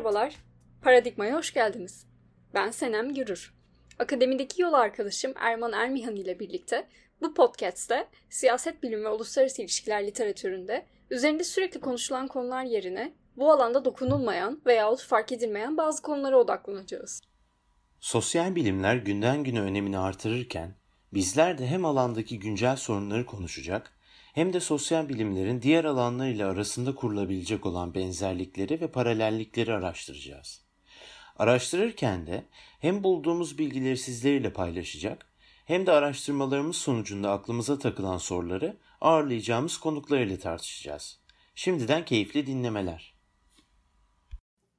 Merhabalar. Paradigma'ya hoş geldiniz. Ben Senem Gürür. Akademideki yol arkadaşım Erman Ermihan ile birlikte bu podcast'te siyaset bilimi ve uluslararası ilişkiler literatüründe üzerinde sürekli konuşulan konular yerine bu alanda dokunulmayan veyahut fark edilmeyen bazı konulara odaklanacağız. Sosyal bilimler günden güne önemini artırırken bizler de hem alandaki güncel sorunları konuşacak hem de sosyal bilimlerin diğer alanlarıyla arasında kurulabilecek olan benzerlikleri ve paralellikleri araştıracağız. Araştırırken de hem bulduğumuz bilgileri sizlerle paylaşacak hem de araştırmalarımız sonucunda aklımıza takılan soruları ağırlayacağımız konuklarıyla tartışacağız. Şimdiden keyifli dinlemeler.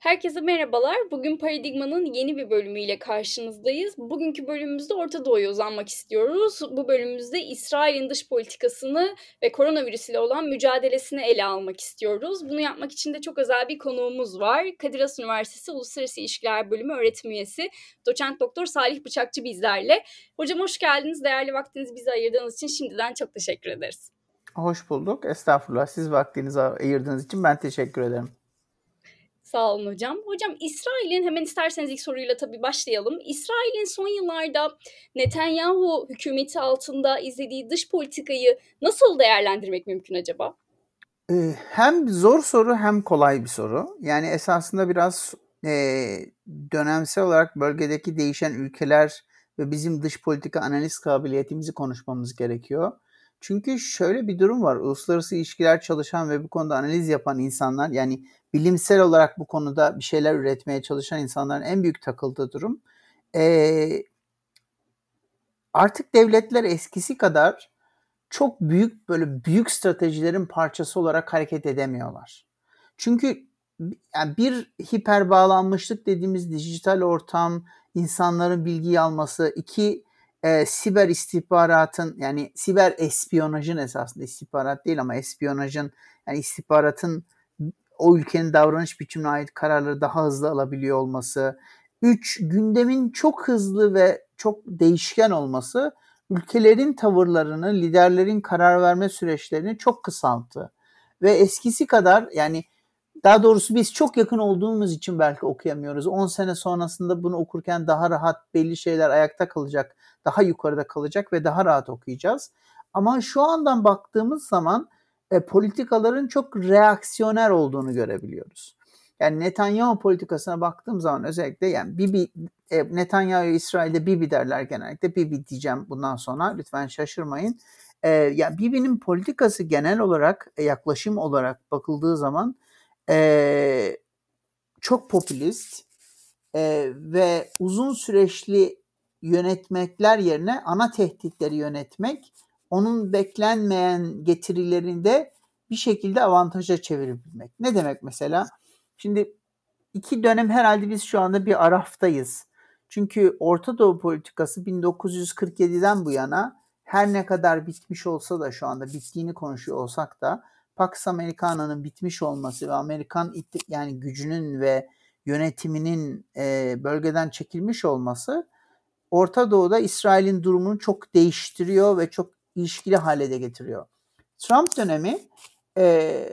Herkese merhabalar. Bugün Paradigma'nın yeni bir bölümüyle karşınızdayız. Bugünkü bölümümüzde Orta Doğu'ya uzanmak istiyoruz. Bu bölümümüzde İsrail'in dış politikasını ve koronavirüs ile olan mücadelesini ele almak istiyoruz. Bunu yapmak için de çok özel bir konuğumuz var. Kadir Has Üniversitesi Uluslararası İlişkiler Bölümü öğretim üyesi Doçent Doktor Salih Bıçakçı bizlerle. Hocam hoş geldiniz. Değerli vaktinizi bize ayırdığınız için şimdiden çok teşekkür ederiz. Hoş bulduk. Estağfurullah. Siz vaktinizi ayırdığınız için ben teşekkür ederim. Sağ olun hocam. Hocam İsrail'in hemen isterseniz ilk soruyla tabii başlayalım. İsrail'in son yıllarda Netanyahu hükümeti altında izlediği dış politikayı nasıl değerlendirmek mümkün acaba? Ee, hem zor soru hem kolay bir soru. Yani esasında biraz e, dönemsel olarak bölgedeki değişen ülkeler ve bizim dış politika analiz kabiliyetimizi konuşmamız gerekiyor. Çünkü şöyle bir durum var. Uluslararası ilişkiler çalışan ve bu konuda analiz yapan insanlar yani bilimsel olarak bu konuda bir şeyler üretmeye çalışan insanların en büyük takıldığı durum e, artık devletler eskisi kadar çok büyük böyle büyük stratejilerin parçası olarak hareket edemiyorlar. Çünkü yani bir hiper bağlanmışlık dediğimiz dijital ortam, insanların bilgi alması, iki e, siber istihbaratın yani siber espiyonajın esasında istihbarat değil ama espiyonajın yani istihbaratın o ülkenin davranış biçimine ait kararları daha hızlı alabiliyor olması, üç gündemin çok hızlı ve çok değişken olması ülkelerin tavırlarını, liderlerin karar verme süreçlerini çok kısalttı. Ve eskisi kadar yani daha doğrusu biz çok yakın olduğumuz için belki okuyamıyoruz. 10 sene sonrasında bunu okurken daha rahat belli şeyler ayakta kalacak, daha yukarıda kalacak ve daha rahat okuyacağız. Ama şu andan baktığımız zaman e, politikaların çok reaksiyoner olduğunu görebiliyoruz. Yani Netanyahu politikasına baktığım zaman özellikle yani Bibi e, Netanyahu İsrail'de Bibi derler genellikle. Bibi diyeceğim bundan sonra lütfen şaşırmayın. E, yani Bibi'nin politikası genel olarak e, yaklaşım olarak bakıldığı zaman e, çok popülist e, ve uzun süreçli yönetmekler yerine ana tehditleri yönetmek onun beklenmeyen getirilerinde bir şekilde avantaja çevirebilmek. Ne demek mesela? Şimdi iki dönem herhalde biz şu anda bir araftayız. Çünkü Orta Doğu politikası 1947'den bu yana her ne kadar bitmiş olsa da şu anda bittiğini konuşuyor olsak da Pax Americana'nın bitmiş olması ve Amerikan yani gücünün ve yönetiminin e, bölgeden çekilmiş olması Orta Doğu'da İsrail'in durumunu çok değiştiriyor ve çok ilişkili hale de getiriyor. Trump dönemi e,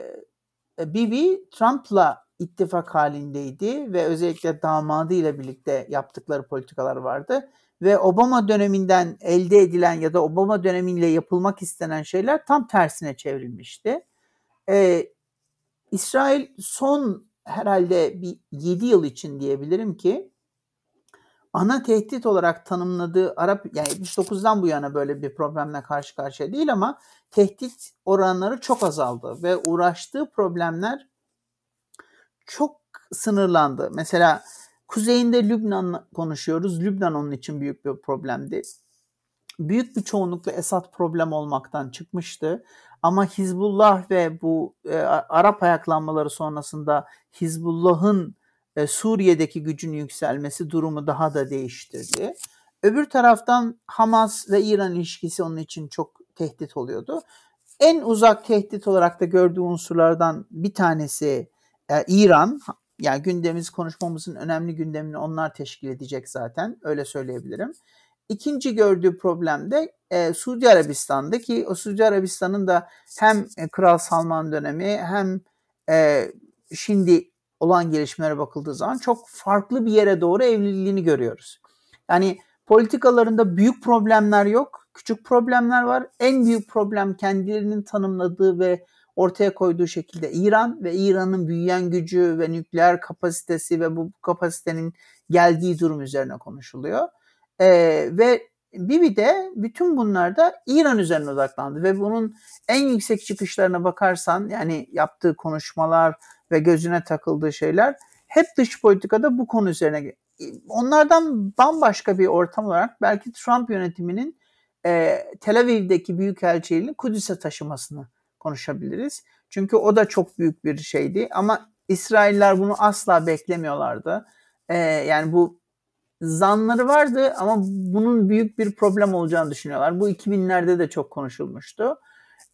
Bibi Trump'la ittifak halindeydi ve özellikle damadıyla birlikte yaptıkları politikalar vardı. Ve Obama döneminden elde edilen ya da Obama dönemiyle yapılmak istenen şeyler tam tersine çevrilmişti. Ee, İsrail son herhalde bir 7 yıl için diyebilirim ki ana tehdit olarak tanımladığı Arap yani 79'dan bu yana böyle bir problemle karşı karşıya değil ama tehdit oranları çok azaldı ve uğraştığı problemler çok sınırlandı. Mesela kuzeyinde Lübnan konuşuyoruz. Lübnan onun için büyük bir problemdi. Büyük bir çoğunlukla Esad problem olmaktan çıkmıştı. Ama Hizbullah ve bu e, Arap ayaklanmaları sonrasında Hizbullah'ın e, Suriye'deki gücün yükselmesi durumu daha da değiştirdi. Öbür taraftan Hamas ve İran ilişkisi onun için çok tehdit oluyordu. En uzak tehdit olarak da gördüğü unsurlardan bir tanesi e, İran. Yani gündemimiz konuşmamızın önemli gündemini onlar teşkil edecek zaten. Öyle söyleyebilirim. İkinci gördüğü problem de e, Suudi Arabistan'da ki o Suudi Arabistan'ın da hem e, Kral Salman dönemi hem e, şimdi olan gelişmelere bakıldığı zaman çok farklı bir yere doğru evliliğini görüyoruz. Yani politikalarında büyük problemler yok, küçük problemler var. En büyük problem kendilerinin tanımladığı ve ortaya koyduğu şekilde İran ve İran'ın büyüyen gücü ve nükleer kapasitesi ve bu kapasitenin geldiği durum üzerine konuşuluyor. Ee, ve Bibi de bütün bunlarda İran üzerine odaklandı ve bunun en yüksek çıkışlarına bakarsan yani yaptığı konuşmalar ve gözüne takıldığı şeyler hep dış politikada bu konu üzerine. Onlardan bambaşka bir ortam olarak belki Trump yönetiminin e, Tel Aviv'deki büyükelçiliğini Kudüs'e taşımasını konuşabiliriz. Çünkü o da çok büyük bir şeydi ama İsrailler bunu asla beklemiyorlardı. E, yani bu zanları vardı ama bunun büyük bir problem olacağını düşünüyorlar. Bu 2000'lerde de çok konuşulmuştu.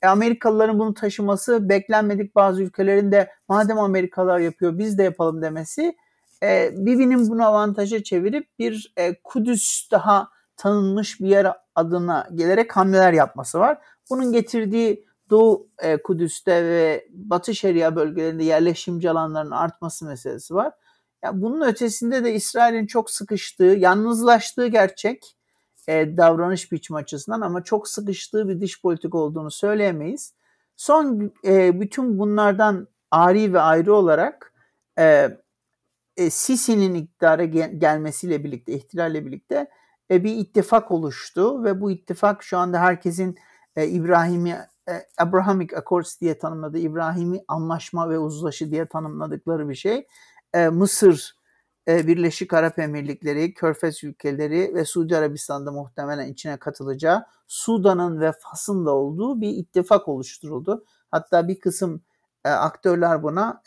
E, Amerikalıların bunu taşıması beklenmedik bazı ülkelerin de madem Amerikalılar yapıyor biz de yapalım demesi e, Bibi'nin bunu avantaja çevirip bir e, Kudüs daha tanınmış bir yer adına gelerek hamleler yapması var. Bunun getirdiği Doğu e, Kudüs'te ve Batı Şeria bölgelerinde yerleşimci alanların artması meselesi var. Ya bunun ötesinde de İsrail'in çok sıkıştığı, yalnızlaştığı gerçek e, davranış biçimi açısından ama çok sıkıştığı bir dış politik olduğunu söyleyemeyiz. Son e, bütün bunlardan ari ve ayrı olarak e, e, Sisi'nin iktidara gel- gelmesiyle birlikte, ihtilalle birlikte e, bir ittifak oluştu ve bu ittifak şu anda herkesin e, İbrahim'i e, Abrahamic Accords diye tanımladığı, İbrahim'i anlaşma ve uzlaşı diye tanımladıkları bir şey. E, Mısır, e, Birleşik Arap Emirlikleri, Körfez ülkeleri ve Suudi Arabistan'da muhtemelen içine katılacağı Sudan'ın ve Fas'ın da olduğu bir ittifak oluşturuldu. Hatta bir kısım e, aktörler buna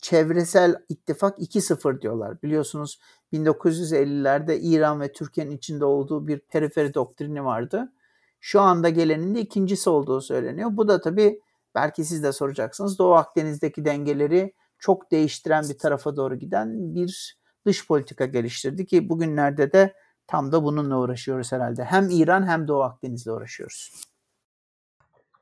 çevresel ittifak 2.0 diyorlar. Biliyorsunuz 1950'lerde İran ve Türkiye'nin içinde olduğu bir periferi doktrini vardı. Şu anda gelenin de ikincisi olduğu söyleniyor. Bu da tabii belki siz de soracaksınız. Doğu Akdeniz'deki dengeleri çok değiştiren bir tarafa doğru giden bir dış politika geliştirdi ki bugünlerde de tam da bununla uğraşıyoruz herhalde. Hem İran hem Doğu Akdeniz'le uğraşıyoruz.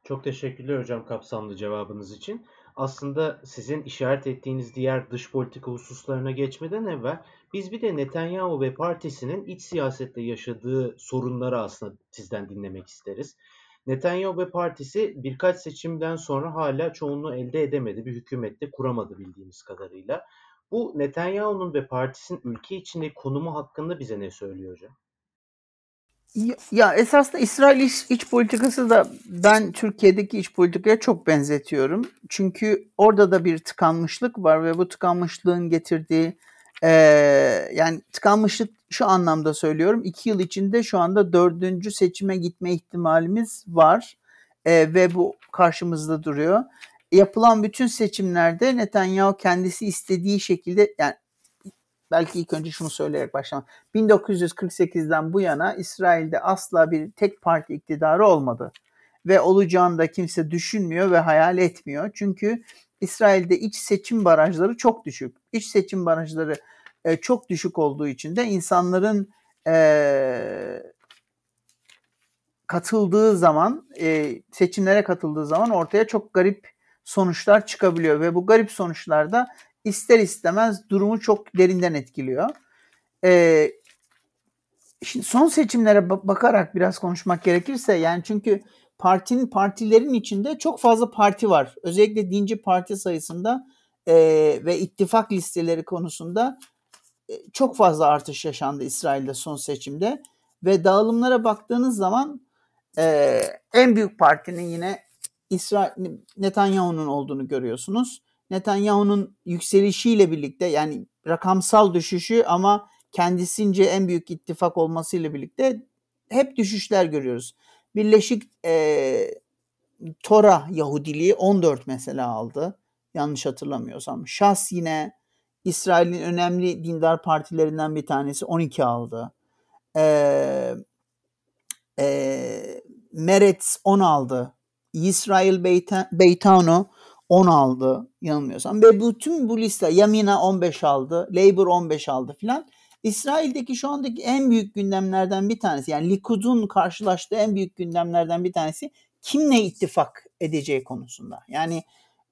Çok teşekkürler hocam kapsamlı cevabınız için. Aslında sizin işaret ettiğiniz diğer dış politika hususlarına geçmeden evvel biz bir de Netanyahu ve partisinin iç siyasette yaşadığı sorunları aslında sizden dinlemek isteriz. Netanyahu ve partisi birkaç seçimden sonra hala çoğunluğu elde edemedi. Bir hükümette kuramadı bildiğimiz kadarıyla. Bu Netanyahu'nun ve partisinin ülke içindeki konumu hakkında bize ne söylüyor hocam? Ya, ya esasında İsrail iç, iç politikası da ben Türkiye'deki iç politikaya çok benzetiyorum. Çünkü orada da bir tıkanmışlık var ve bu tıkanmışlığın getirdiği e, yani tıkanmışlık şu anlamda söylüyorum. iki yıl içinde şu anda dördüncü seçime gitme ihtimalimiz var e, ve bu karşımızda duruyor. Yapılan bütün seçimlerde Netanyahu kendisi istediği şekilde yani belki ilk önce şunu söyleyerek başlamak. 1948'den bu yana İsrail'de asla bir tek parti iktidarı olmadı. Ve olacağını da kimse düşünmüyor ve hayal etmiyor. Çünkü İsrail'de iç seçim barajları çok düşük. İç seçim barajları e, çok düşük olduğu için de insanların e, katıldığı zaman, e, seçimlere katıldığı zaman ortaya çok garip sonuçlar çıkabiliyor ve bu garip sonuçlar da ister istemez durumu çok derinden etkiliyor. E, şimdi son seçimlere bakarak biraz konuşmak gerekirse yani çünkü partinin partilerin içinde çok fazla parti var. Özellikle dinci parti sayısında e, ve ittifak listeleri konusunda e, çok fazla artış yaşandı İsrail'de son seçimde ve dağılımlara baktığınız zaman e, en büyük partinin yine İsrail Netanyahu'nun olduğunu görüyorsunuz. Netanyahu'nun yükselişiyle birlikte yani rakamsal düşüşü ama kendisince en büyük ittifak olmasıyla birlikte hep düşüşler görüyoruz. Birleşik e, Tora Yahudiliği 14 mesela aldı. Yanlış hatırlamıyorsam. Şas yine İsrail'in önemli dindar partilerinden bir tanesi 12 aldı. Ee, e, Meretz 10 aldı. İsrail Beytano 10 aldı yanılmıyorsam. Ve bütün bu liste Yamina 15 aldı. Labour 15 aldı filan. İsrail'deki şu andaki en büyük gündemlerden bir tanesi yani Likud'un karşılaştığı en büyük gündemlerden bir tanesi kimle ittifak edeceği konusunda. Yani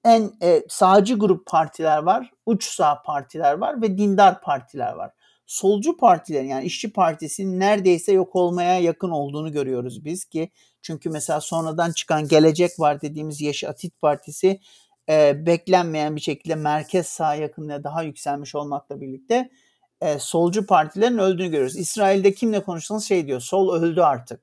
en e, sağcı grup partiler var, uç sağ partiler var ve dindar partiler var. Solcu partilerin yani işçi partisinin neredeyse yok olmaya yakın olduğunu görüyoruz biz ki çünkü mesela sonradan çıkan Gelecek Var dediğimiz Yeşil Atit Partisi e, beklenmeyen bir şekilde merkez sağ yakınlığa daha yükselmiş olmakla birlikte e, solcu partilerin öldüğünü görüyoruz. İsrail'de kimle konuşsanız şey diyor sol öldü artık.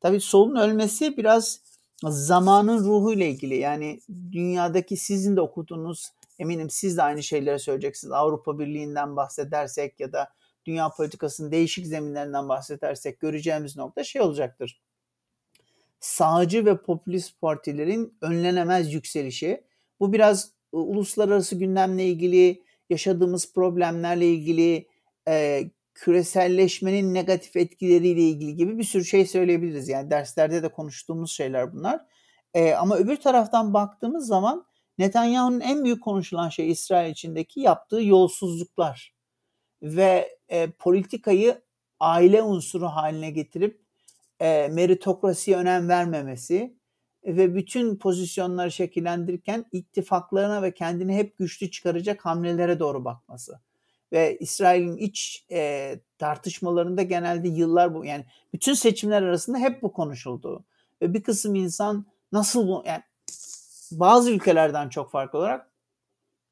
Tabii solun ölmesi biraz zamanın ruhuyla ilgili. Yani dünyadaki sizin de okuduğunuz eminim siz de aynı şeyleri söyleyeceksiniz. Avrupa Birliği'nden bahsedersek ya da dünya politikasının değişik zeminlerinden bahsedersek göreceğimiz nokta şey olacaktır. Sağcı ve popülist partilerin önlenemez yükselişi. Bu biraz uluslararası gündemle ilgili, yaşadığımız problemlerle ilgili, e, küreselleşmenin negatif etkileriyle ilgili gibi bir sürü şey söyleyebiliriz. Yani derslerde de konuştuğumuz şeyler bunlar. E, ama öbür taraftan baktığımız zaman Netanyahu'nun en büyük konuşulan şey İsrail içindeki yaptığı yolsuzluklar ve e, politikayı aile unsuru haline getirip e, meritokrasiye önem vermemesi ve bütün pozisyonları şekillendirirken ittifaklarına ve kendini hep güçlü çıkaracak hamlelere doğru bakması ve İsrail'in iç e, tartışmalarında genelde yıllar bu yani bütün seçimler arasında hep bu konuşuldu. Ve bir kısım insan nasıl bu yani bazı ülkelerden çok farklı olarak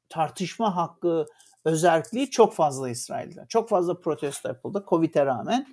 tartışma hakkı özelliği çok fazla İsrail'de. Çok fazla protesto yapıldı Covid'e rağmen.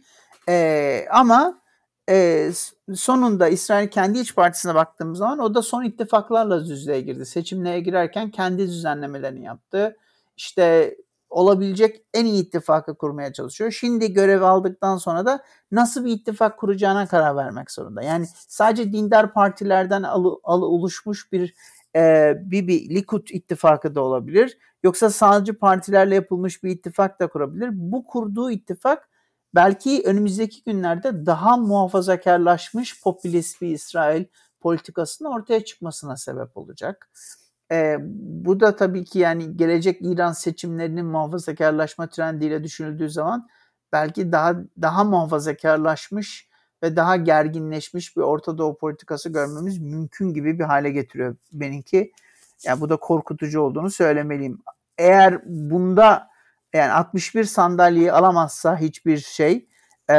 E, ama e, sonunda İsrail kendi iç partisine baktığımız zaman o da son ittifaklarla düzlüğe girdi. Seçimlere girerken kendi düzenlemelerini yaptı. İşte olabilecek en iyi ittifakı kurmaya çalışıyor. Şimdi görev aldıktan sonra da nasıl bir ittifak kuracağına karar vermek zorunda. Yani sadece dindar partilerden alı, alı oluşmuş bir e, bir, bir Likud ittifakı da olabilir. Yoksa sağcı partilerle yapılmış bir ittifak da kurabilir. Bu kurduğu ittifak belki önümüzdeki günlerde daha muhafazakarlaşmış popülist bir İsrail politikasının ortaya çıkmasına sebep olacak. E, bu da tabii ki yani gelecek İran seçimlerinin muhafazakarlaşma trendiyle düşünüldüğü zaman belki daha daha muhafazakarlaşmış ve daha gerginleşmiş bir Orta Doğu politikası görmemiz mümkün gibi bir hale getiriyor benimki. Yani bu da korkutucu olduğunu söylemeliyim. Eğer bunda yani 61 sandalyeyi alamazsa hiçbir şey e,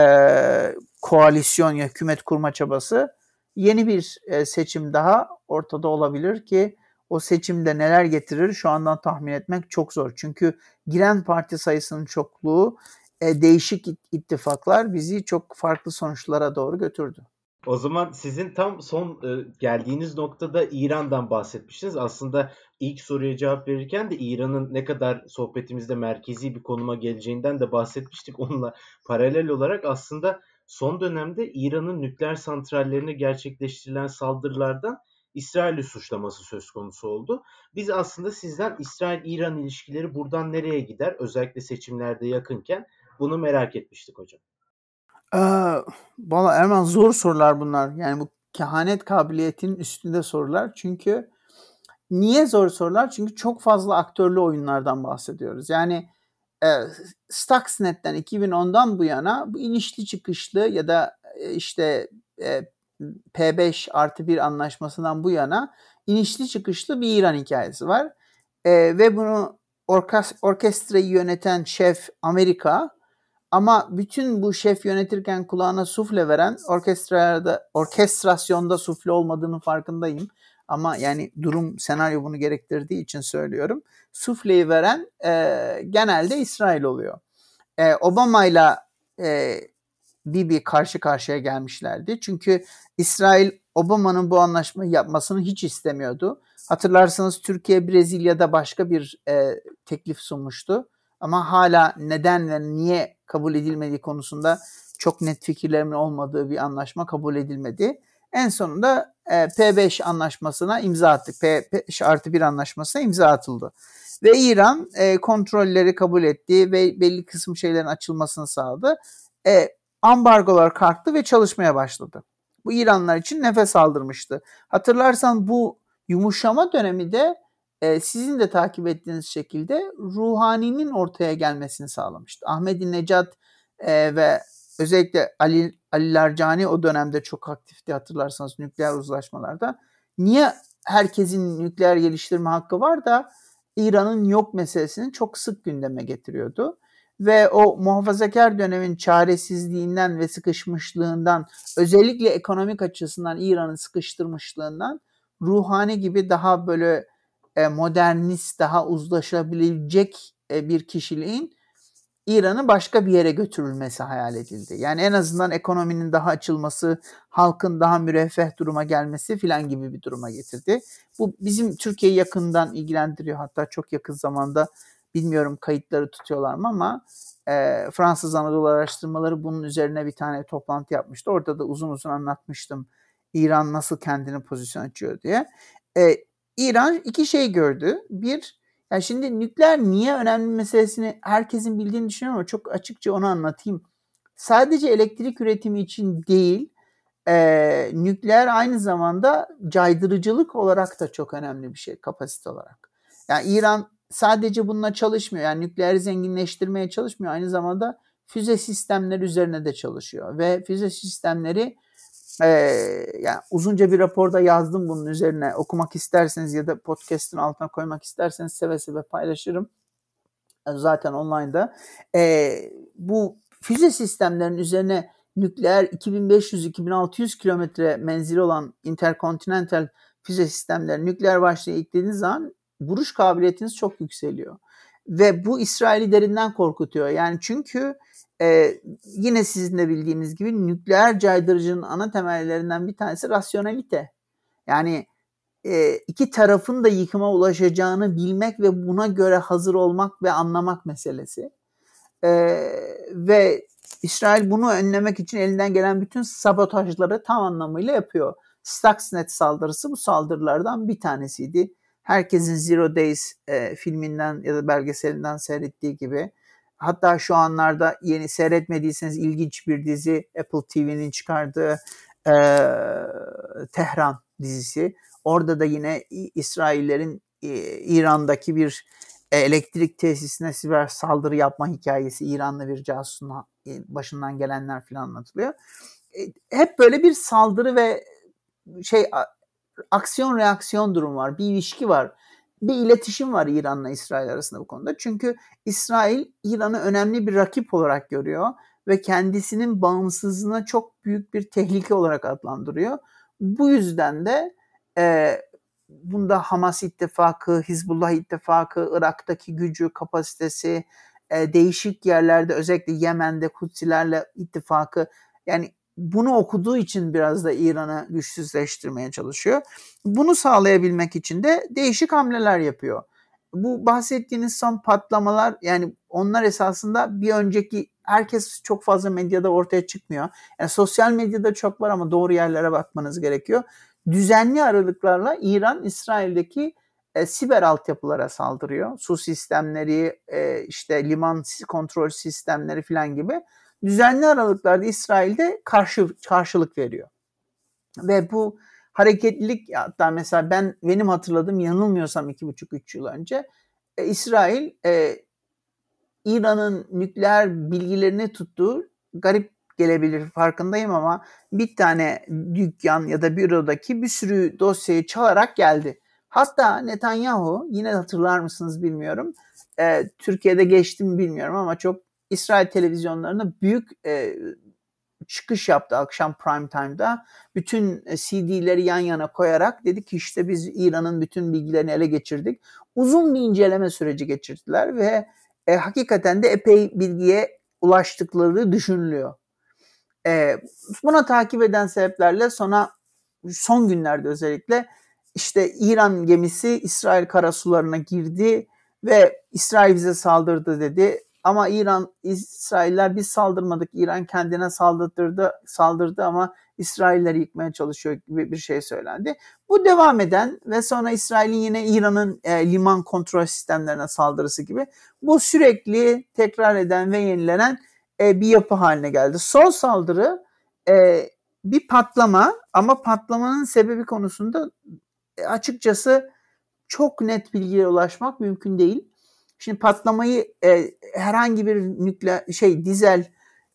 koalisyon ya hükümet kurma çabası yeni bir e, seçim daha ortada olabilir ki o seçimde neler getirir şu andan tahmin etmek çok zor. Çünkü giren parti sayısının çokluğu, e, değişik ittifaklar bizi çok farklı sonuçlara doğru götürdü. O zaman sizin tam son e, geldiğiniz noktada İran'dan bahsetmiştiniz. Aslında ilk soruya cevap verirken de İran'ın ne kadar sohbetimizde merkezi bir konuma geleceğinden de bahsetmiştik. Onunla paralel olarak aslında son dönemde İran'ın nükleer santrallerine gerçekleştirilen saldırılardan İsrail'i suçlaması söz konusu oldu. Biz aslında sizden İsrail-İran ilişkileri buradan nereye gider? Özellikle seçimlerde yakınken bunu merak etmiştik hocam. Ee, Erman zor sorular bunlar. Yani bu kehanet kabiliyetinin üstünde sorular. Çünkü niye zor sorular? Çünkü çok fazla aktörlü oyunlardan bahsediyoruz. Yani e, Stuxnet'ten 2010'dan bu yana bu inişli çıkışlı ya da e, işte e, P5 artı 1 anlaşmasından bu yana inişli çıkışlı bir İran hikayesi var. E, ve bunu orkes orkestrayı yöneten şef Amerika ama bütün bu şef yönetirken kulağına sufle veren orkestrada orkestrasyonda sufle olmadığının farkındayım. Ama yani durum senaryo bunu gerektirdiği için söylüyorum. Sufleyi veren e, genelde İsrail oluyor. E, Obama ile Bibi karşı karşıya gelmişlerdi. Çünkü İsrail Obama'nın bu anlaşmayı yapmasını hiç istemiyordu. Hatırlarsanız Türkiye Brezilya'da başka bir e, teklif sunmuştu. Ama hala neden ve niye kabul edilmediği konusunda çok net fikirlerimin olmadığı bir anlaşma kabul edilmedi. En sonunda e, P5 anlaşmasına imza attık. P5 artı 1 anlaşmasına imza atıldı. Ve İran e, kontrolleri kabul etti ve belli kısım şeylerin açılmasını sağladı. E, ambargolar kalktı ve çalışmaya başladı. Bu İranlar için nefes aldırmıştı. Hatırlarsan bu yumuşama dönemi de e, sizin de takip ettiğiniz şekilde ruhaninin ortaya gelmesini sağlamıştı. Ahmedi Necat e, ve özellikle Ali, Ali Larcani o dönemde çok aktifti hatırlarsanız nükleer uzlaşmalarda. Niye herkesin nükleer geliştirme hakkı var da İran'ın yok meselesini çok sık gündeme getiriyordu. Ve o muhafazakar dönemin çaresizliğinden ve sıkışmışlığından özellikle ekonomik açısından İran'ın sıkıştırmışlığından ruhani gibi daha böyle e, modernist, daha uzlaşabilecek e, bir kişiliğin İran'ı başka bir yere götürülmesi hayal edildi. Yani en azından ekonominin daha açılması, halkın daha müreffeh duruma gelmesi filan gibi bir duruma getirdi. Bu bizim Türkiye'yi yakından ilgilendiriyor. Hatta çok yakın zamanda bilmiyorum kayıtları tutuyorlar mı ama e, Fransız Anadolu Araştırmaları bunun üzerine bir tane toplantı yapmıştı. Orada da uzun uzun anlatmıştım İran nasıl kendini pozisyon açıyor diye. E, İran iki şey gördü. Bir, yani şimdi nükleer niye önemli meselesini herkesin bildiğini düşünüyorum ama çok açıkça onu anlatayım. Sadece elektrik üretimi için değil, e, nükleer aynı zamanda caydırıcılık olarak da çok önemli bir şey kapasite olarak. Yani İran sadece bununla çalışmıyor. Yani nükleeri zenginleştirmeye çalışmıyor. Aynı zamanda füze sistemleri üzerine de çalışıyor. Ve füze sistemleri e, yani uzunca bir raporda yazdım bunun üzerine. Okumak isterseniz ya da podcast'ın altına koymak isterseniz seve seve paylaşırım. Zaten online'da. E, bu füze sistemlerinin üzerine nükleer 2500-2600 kilometre menzili olan interkontinental füze sistemleri nükleer başlığı eklediğiniz zaman vuruş kabiliyetiniz çok yükseliyor. Ve bu İsrail'i derinden korkutuyor. Yani çünkü e, yine sizin de bildiğiniz gibi nükleer caydırıcının ana temellerinden bir tanesi rasyonalite. Yani e, iki tarafın da yıkıma ulaşacağını bilmek ve buna göre hazır olmak ve anlamak meselesi. E, ve İsrail bunu önlemek için elinden gelen bütün sabotajları tam anlamıyla yapıyor. Stuxnet saldırısı bu saldırılardan bir tanesiydi herkesin Zero Days e, filminden ya da belgeselinden seyrettiği gibi hatta şu anlarda yeni seyretmediyseniz ilginç bir dizi Apple TV'nin çıkardığı e, Tehran dizisi. Orada da yine İsraillerin e, İran'daki bir elektrik tesisine siber saldırı yapma hikayesi İranlı bir casusun e, başından gelenler falan anlatılıyor. E, hep böyle bir saldırı ve şey aksiyon reaksiyon durum var. Bir ilişki var. Bir iletişim var İran'la İsrail arasında bu konuda. Çünkü İsrail İran'ı önemli bir rakip olarak görüyor ve kendisinin bağımsızlığına çok büyük bir tehlike olarak adlandırıyor. Bu yüzden de e, bunda Hamas ittifakı, Hizbullah ittifakı, Irak'taki gücü, kapasitesi, e, değişik yerlerde özellikle Yemen'de Kutsilerle ittifakı yani bunu okuduğu için biraz da İran'ı güçsüzleştirmeye çalışıyor. Bunu sağlayabilmek için de değişik hamleler yapıyor. Bu bahsettiğiniz son patlamalar yani onlar esasında bir önceki herkes çok fazla medyada ortaya çıkmıyor. Yani sosyal medyada çok var ama doğru yerlere bakmanız gerekiyor. Düzenli aralıklarla İran İsrail'deki e, siber altyapılara saldırıyor. Su sistemleri, e, işte liman kontrol sistemleri falan gibi düzenli aralıklarda İsrail'de karşı karşılık veriyor. Ve bu hareketlilik hatta mesela ben benim hatırladığım yanılmıyorsam iki buçuk üç yıl önce e, İsrail e, İran'ın nükleer bilgilerini tuttuğu garip gelebilir farkındayım ama bir tane dükkan ya da bürodaki bir sürü dosyayı çalarak geldi. Hatta Netanyahu yine hatırlar mısınız bilmiyorum. E, Türkiye'de geçti mi bilmiyorum ama çok İsrail televizyonlarına büyük e, çıkış yaptı akşam prime time'da. Bütün e, CD'leri yan yana koyarak dedi ki işte biz İran'ın bütün bilgilerini ele geçirdik. Uzun bir inceleme süreci geçirdiler ve e, hakikaten de epey bilgiye ulaştıkları düşünülüyor. E, buna takip eden sebeplerle sonra son günlerde özellikle işte İran gemisi İsrail karasularına girdi ve İsrail bize saldırdı dedi. Ama İran, İsrailler biz saldırmadık. İran kendine saldırdı, saldırdı ama İsrailleri yıkmaya çalışıyor gibi bir şey söylendi. Bu devam eden ve sonra İsrail'in yine İran'ın e, liman kontrol sistemlerine saldırısı gibi bu sürekli tekrar eden ve yenilenen e, bir yapı haline geldi. Son saldırı e, bir patlama ama patlamanın sebebi konusunda e, açıkçası çok net bilgiye ulaşmak mümkün değil. Şimdi patlamayı e, herhangi bir nükleer şey dizel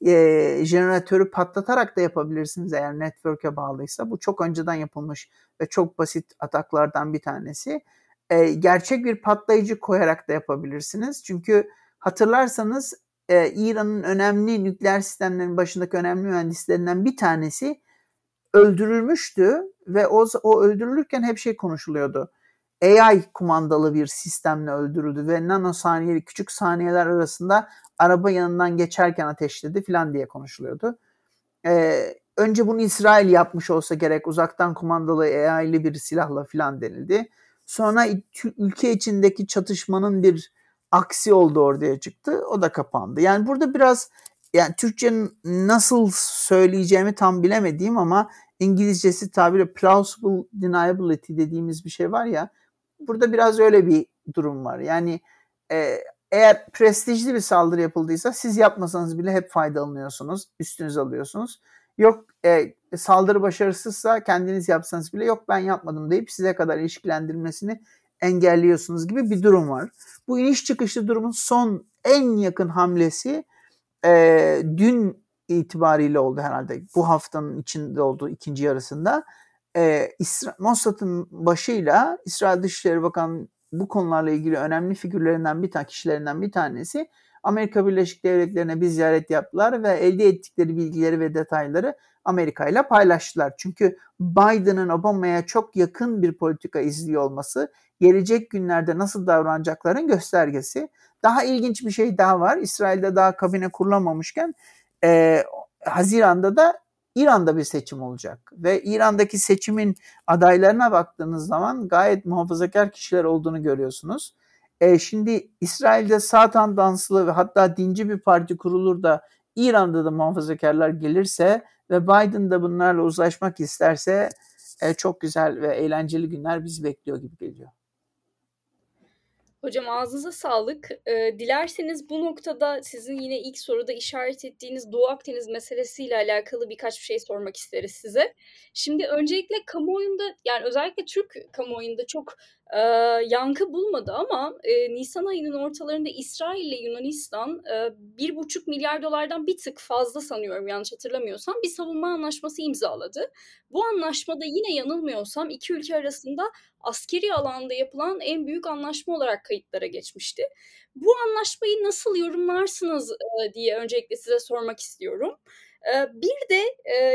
e, jeneratörü patlatarak da yapabilirsiniz eğer network'e bağlıysa. Bu çok önceden yapılmış ve çok basit ataklardan bir tanesi. E, gerçek bir patlayıcı koyarak da yapabilirsiniz. Çünkü hatırlarsanız e, İran'ın önemli nükleer sistemlerin başındaki önemli mühendislerinden bir tanesi öldürülmüştü ve o, o öldürülürken hep şey konuşuluyordu. AI kumandalı bir sistemle öldürüldü ve nanosaniye küçük saniyeler arasında araba yanından geçerken ateşledi falan diye konuşuluyordu. Ee, önce bunu İsrail yapmış olsa gerek uzaktan kumandalı AI'li bir silahla falan denildi. Sonra ülke içindeki çatışmanın bir aksi oldu ortaya çıktı. O da kapandı. Yani burada biraz yani Türkçenin nasıl söyleyeceğimi tam bilemediğim ama İngilizcesi tabiri plausible deniability dediğimiz bir şey var ya. Burada biraz öyle bir durum var. Yani e, eğer prestijli bir saldırı yapıldıysa siz yapmasanız bile hep faydalanıyorsunuz. Üstünüz alıyorsunuz. Yok e, saldırı başarısızsa kendiniz yapsanız bile yok ben yapmadım deyip size kadar ilişkilendirmesini engelliyorsunuz gibi bir durum var. Bu iniş çıkışlı durumun son en yakın hamlesi e, dün itibariyle oldu herhalde. Bu haftanın içinde oldu ikinci yarısında. E, İsra- Mossad'ın başıyla İsrail Dışişleri Bakanı bu konularla ilgili önemli figürlerinden bir tane kişilerinden bir tanesi Amerika Birleşik Devletleri'ne bir ziyaret yaptılar ve elde ettikleri bilgileri ve detayları Amerika ile paylaştılar. Çünkü Biden'ın Obama'ya çok yakın bir politika izliyor olması gelecek günlerde nasıl davranacakların göstergesi. Daha ilginç bir şey daha var. İsrail'de daha kabine kurulamamışken e, Haziran'da da İran'da bir seçim olacak. Ve İran'daki seçimin adaylarına baktığınız zaman gayet muhafazakar kişiler olduğunu görüyorsunuz. E, şimdi İsrail'de sağ tandanslı ve hatta dinci bir parti kurulur da İran'da da muhafazakarlar gelirse ve Biden da bunlarla uzlaşmak isterse e, çok güzel ve eğlenceli günler bizi bekliyor gibi geliyor. Hocam ağzınıza sağlık. Ee, dilerseniz bu noktada sizin yine ilk soruda işaret ettiğiniz Doğu Akdeniz meselesiyle alakalı birkaç bir şey sormak isteriz size. Şimdi öncelikle kamuoyunda yani özellikle Türk kamuoyunda çok e, yankı bulmadı ama e, Nisan ayının ortalarında İsrail ile Yunanistan e, bir buçuk milyar dolardan bir tık fazla sanıyorum yanlış hatırlamıyorsam bir savunma anlaşması imzaladı. Bu anlaşmada yine yanılmıyorsam iki ülke arasında askeri alanda yapılan en büyük anlaşma olarak kayıtlara geçmişti. Bu anlaşmayı nasıl yorumlarsınız e, diye öncelikle size sormak istiyorum. Bir de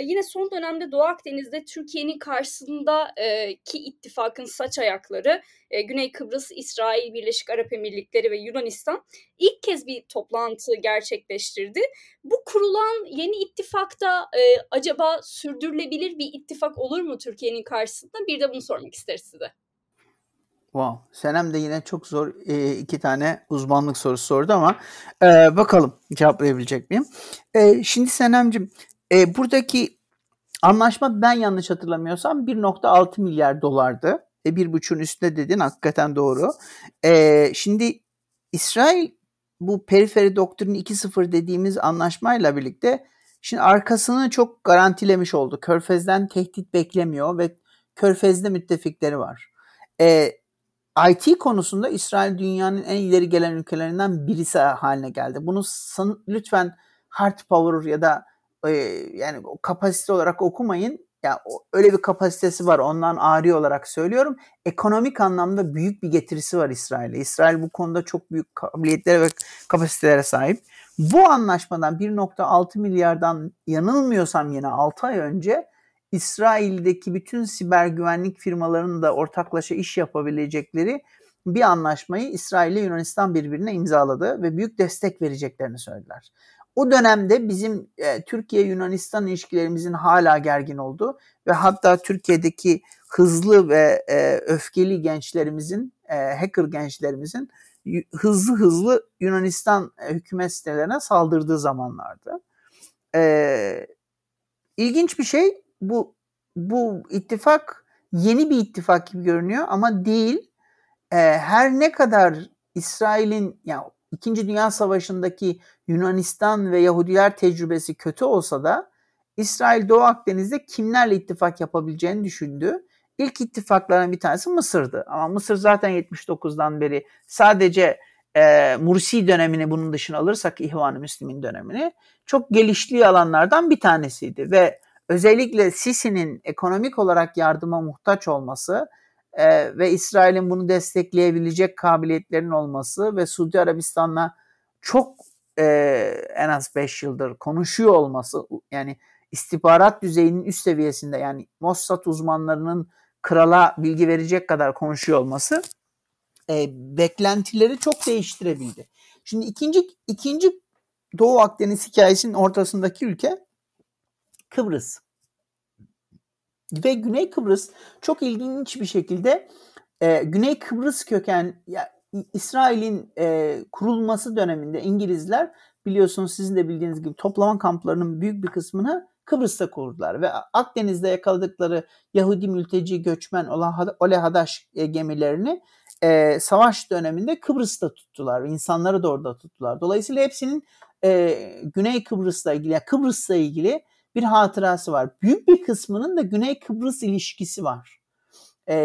yine son dönemde Doğu Akdeniz'de Türkiye'nin karşısındaki ittifakın saç ayakları Güney Kıbrıs, İsrail, Birleşik Arap Emirlikleri ve Yunanistan ilk kez bir toplantı gerçekleştirdi. Bu kurulan yeni ittifakta acaba sürdürülebilir bir ittifak olur mu Türkiye'nin karşısında? Bir de bunu sormak isteriz size. Wow. Senem de yine çok zor e, iki tane uzmanlık sorusu sordu ama e, bakalım cevaplayabilecek miyim? E, şimdi Senem'cim e, buradaki anlaşma ben yanlış hatırlamıyorsam 1.6 milyar dolardı. E, bir buçuğun üstünde dedin hakikaten doğru. E, şimdi İsrail bu periferi doktrini 2.0 dediğimiz anlaşmayla birlikte şimdi arkasını çok garantilemiş oldu. Körfez'den tehdit beklemiyor ve Körfez'de müttefikleri var. E, IT konusunda İsrail dünyanın en ileri gelen ülkelerinden birisi haline geldi. Bunu san, lütfen hard power ya da e, yani kapasite olarak okumayın. Ya öyle bir kapasitesi var. Ondan ari olarak söylüyorum. Ekonomik anlamda büyük bir getirisi var İsrail'e. İsrail bu konuda çok büyük kabiliyetlere ve kapasitelere sahip. Bu anlaşmadan 1.6 milyardan yanılmıyorsam yine 6 ay önce İsrail'deki bütün siber güvenlik firmalarının da ortaklaşa iş yapabilecekleri bir anlaşmayı İsrail ile Yunanistan birbirine imzaladı ve büyük destek vereceklerini söylediler. O dönemde bizim e, Türkiye-Yunanistan ilişkilerimizin hala gergin olduğu ve hatta Türkiye'deki hızlı ve e, öfkeli gençlerimizin, e, hacker gençlerimizin hızlı hızlı Yunanistan e, hükümet sitelerine saldırdığı zamanlardı. E, ilginç bir şey bu bu ittifak yeni bir ittifak gibi görünüyor ama değil. E, her ne kadar İsrail'in yani İkinci Dünya Savaşı'ndaki Yunanistan ve Yahudiler tecrübesi kötü olsa da İsrail Doğu Akdeniz'de kimlerle ittifak yapabileceğini düşündü. İlk ittifakların bir tanesi Mısır'dı. Ama Mısır zaten 79'dan beri sadece e, Mursi dönemini bunun dışına alırsak İhvan-ı Müslim'in dönemini çok geliştiği alanlardan bir tanesiydi ve özellikle Sisi'nin ekonomik olarak yardıma muhtaç olması e, ve İsrail'in bunu destekleyebilecek kabiliyetlerin olması ve Suudi Arabistan'la çok e, en az 5 yıldır konuşuyor olması yani istihbarat düzeyinin üst seviyesinde yani Mossad uzmanlarının krala bilgi verecek kadar konuşuyor olması e, beklentileri çok değiştirebildi. Şimdi ikinci ikinci Doğu Akdeniz hikayesinin ortasındaki ülke Kıbrıs. Ve Güney Kıbrıs çok ilginç bir şekilde e, Güney Kıbrıs köken ya, İsrail'in e, kurulması döneminde İngilizler biliyorsunuz sizin de bildiğiniz gibi toplama kamplarının büyük bir kısmını Kıbrıs'ta kurdular ve Akdeniz'de yakaladıkları Yahudi mülteci göçmen olan Ole Hadaş e, gemilerini e, savaş döneminde Kıbrıs'ta tuttular insanları da orada tuttular. Dolayısıyla hepsinin e, Güney Kıbrıs'la ilgili, yani Kıbrıs'la ilgili bir hatırası var. Büyük bir kısmının da Güney Kıbrıs ilişkisi var. E,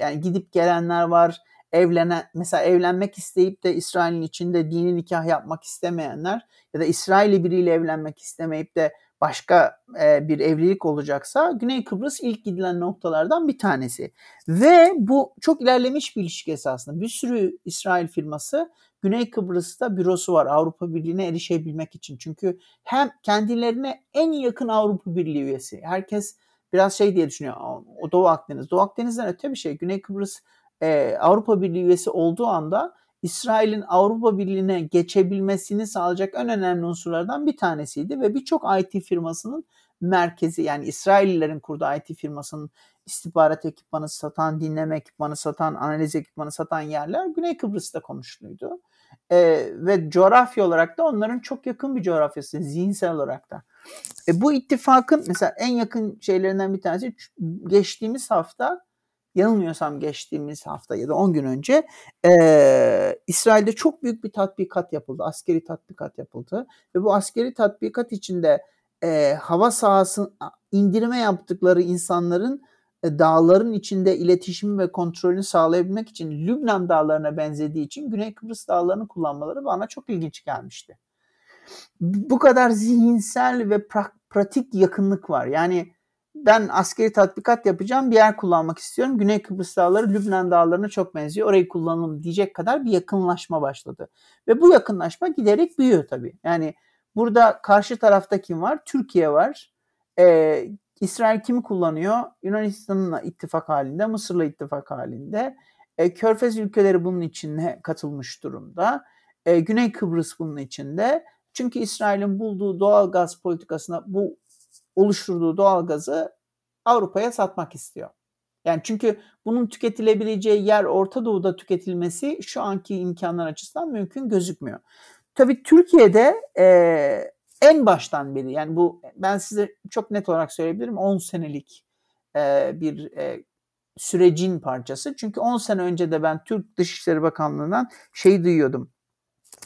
yani gidip gelenler var, evlenen mesela evlenmek isteyip de İsrail'in içinde dini nikah yapmak istemeyenler ya da İsrail'i biriyle evlenmek istemeyip de başka e, bir evlilik olacaksa Güney Kıbrıs ilk gidilen noktalardan bir tanesi. Ve bu çok ilerlemiş bir ilişki esasında. Bir sürü İsrail firması Güney Kıbrıs'ta bürosu var Avrupa Birliği'ne erişebilmek için. Çünkü hem kendilerine en yakın Avrupa Birliği üyesi. Herkes biraz şey diye düşünüyor. O Doğu Akdeniz. Doğu Akdeniz'den öte bir şey. Güney Kıbrıs e, Avrupa Birliği üyesi olduğu anda İsrail'in Avrupa Birliği'ne geçebilmesini sağlayacak en önemli unsurlardan bir tanesiydi ve birçok IT firmasının merkezi yani İsraillilerin kurduğu IT firmasının istihbarat ekipmanı satan, dinleme ekipmanı satan, analiz ekipmanı satan yerler Güney Kıbrıs'ta konuşuluydu. Ee, ve coğrafya olarak da onların çok yakın bir coğrafyası zihinsel olarak da. E, bu ittifakın mesela en yakın şeylerinden bir tanesi geçtiğimiz hafta yanılmıyorsam geçtiğimiz hafta ya da 10 gün önce e, İsrail'de çok büyük bir tatbikat yapıldı. Askeri tatbikat yapıldı. Ve bu askeri tatbikat içinde e, hava sahası indirme yaptıkları insanların e, dağların içinde iletişimi ve kontrolünü sağlayabilmek için Lübnan dağlarına benzediği için Güney Kıbrıs dağlarını kullanmaları bana çok ilginç gelmişti. Bu kadar zihinsel ve pra- pratik yakınlık var. Yani ben askeri tatbikat yapacağım bir yer kullanmak istiyorum. Güney Kıbrıs dağları Lübnan dağlarına çok benziyor. Orayı kullanalım diyecek kadar bir yakınlaşma başladı. Ve bu yakınlaşma giderek büyüyor tabii. Yani burada karşı tarafta kim var? Türkiye var. Ee, İsrail kimi kullanıyor? Yunanistan'la ittifak halinde, Mısır'la ittifak halinde. Ee, Körfez ülkeleri bunun içine katılmış durumda. Ee, Güney Kıbrıs bunun içinde. Çünkü İsrail'in bulduğu doğal gaz politikasına bu oluşturduğu doğal gazı Avrupa'ya satmak istiyor. Yani çünkü bunun tüketilebileceği yer Orta Doğu'da tüketilmesi şu anki imkanlar açısından mümkün gözükmüyor. Tabii Türkiye'de e, en baştan beri yani bu ben size çok net olarak söyleyebilirim 10 senelik e, bir e, sürecin parçası. Çünkü 10 sene önce de ben Türk Dışişleri Bakanlığı'ndan şey duyuyordum.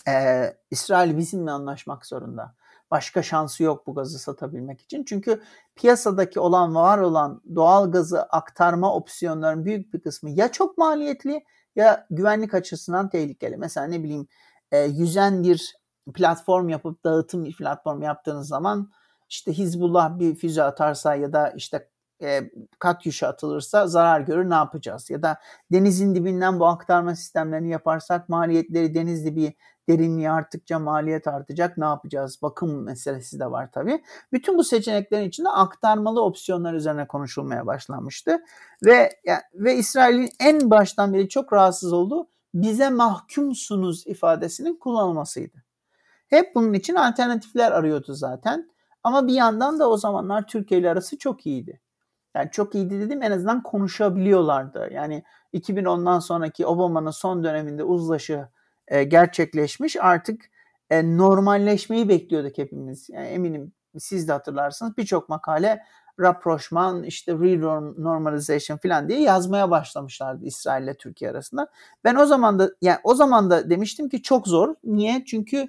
E, İsrail bizimle anlaşmak zorunda. Başka şansı yok bu gazı satabilmek için. Çünkü piyasadaki olan var olan doğal gazı aktarma opsiyonlarının büyük bir kısmı ya çok maliyetli ya güvenlik açısından tehlikeli. Mesela ne bileyim e, yüzen bir platform yapıp dağıtım platform yaptığınız zaman işte Hizbullah bir füze atarsa ya da işte e, katyuşa atılırsa zarar görür ne yapacağız? Ya da denizin dibinden bu aktarma sistemlerini yaparsak maliyetleri deniz dibi derinliği arttıkça maliyet artacak ne yapacağız? Bakım meselesi de var tabii. Bütün bu seçeneklerin içinde aktarmalı opsiyonlar üzerine konuşulmaya başlanmıştı. Ve yani, ve İsrail'in en baştan beri çok rahatsız olduğu bize mahkumsunuz ifadesinin kullanılmasıydı. Hep bunun için alternatifler arıyordu zaten. Ama bir yandan da o zamanlar Türkiye ile arası çok iyiydi. Yani çok iyiydi dedim en azından konuşabiliyorlardı. Yani 2010'dan sonraki Obama'nın son döneminde uzlaşı e, gerçekleşmiş. Artık e, normalleşmeyi bekliyorduk hepimiz. Yani eminim siz de hatırlarsınız birçok makale rapprochement, işte re-normalization falan diye yazmaya başlamışlardı İsrail ile Türkiye arasında. Ben o zaman da yani o zaman da demiştim ki çok zor. Niye? Çünkü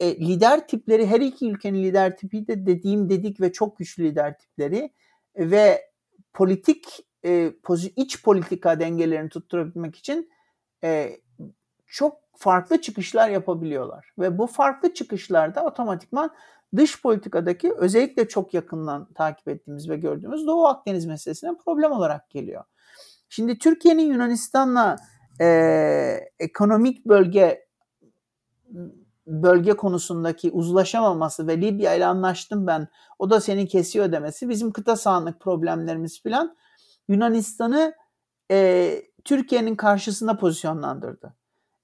e, lider tipleri her iki ülkenin lider tipi de dediğim dedik ve çok güçlü lider tipleri ve politik e, iç politika dengelerini tutturabilmek için e, çok farklı çıkışlar yapabiliyorlar. Ve bu farklı çıkışlarda otomatikman dış politikadaki özellikle çok yakından takip ettiğimiz ve gördüğümüz Doğu Akdeniz meselesine problem olarak geliyor. Şimdi Türkiye'nin Yunanistan'la e, ekonomik bölge bölge konusundaki uzlaşamaması ve Libya ile anlaştım ben o da seni kesiyor demesi bizim kıta sahanlık problemlerimiz filan Yunanistan'ı e, Türkiye'nin karşısında pozisyonlandırdı.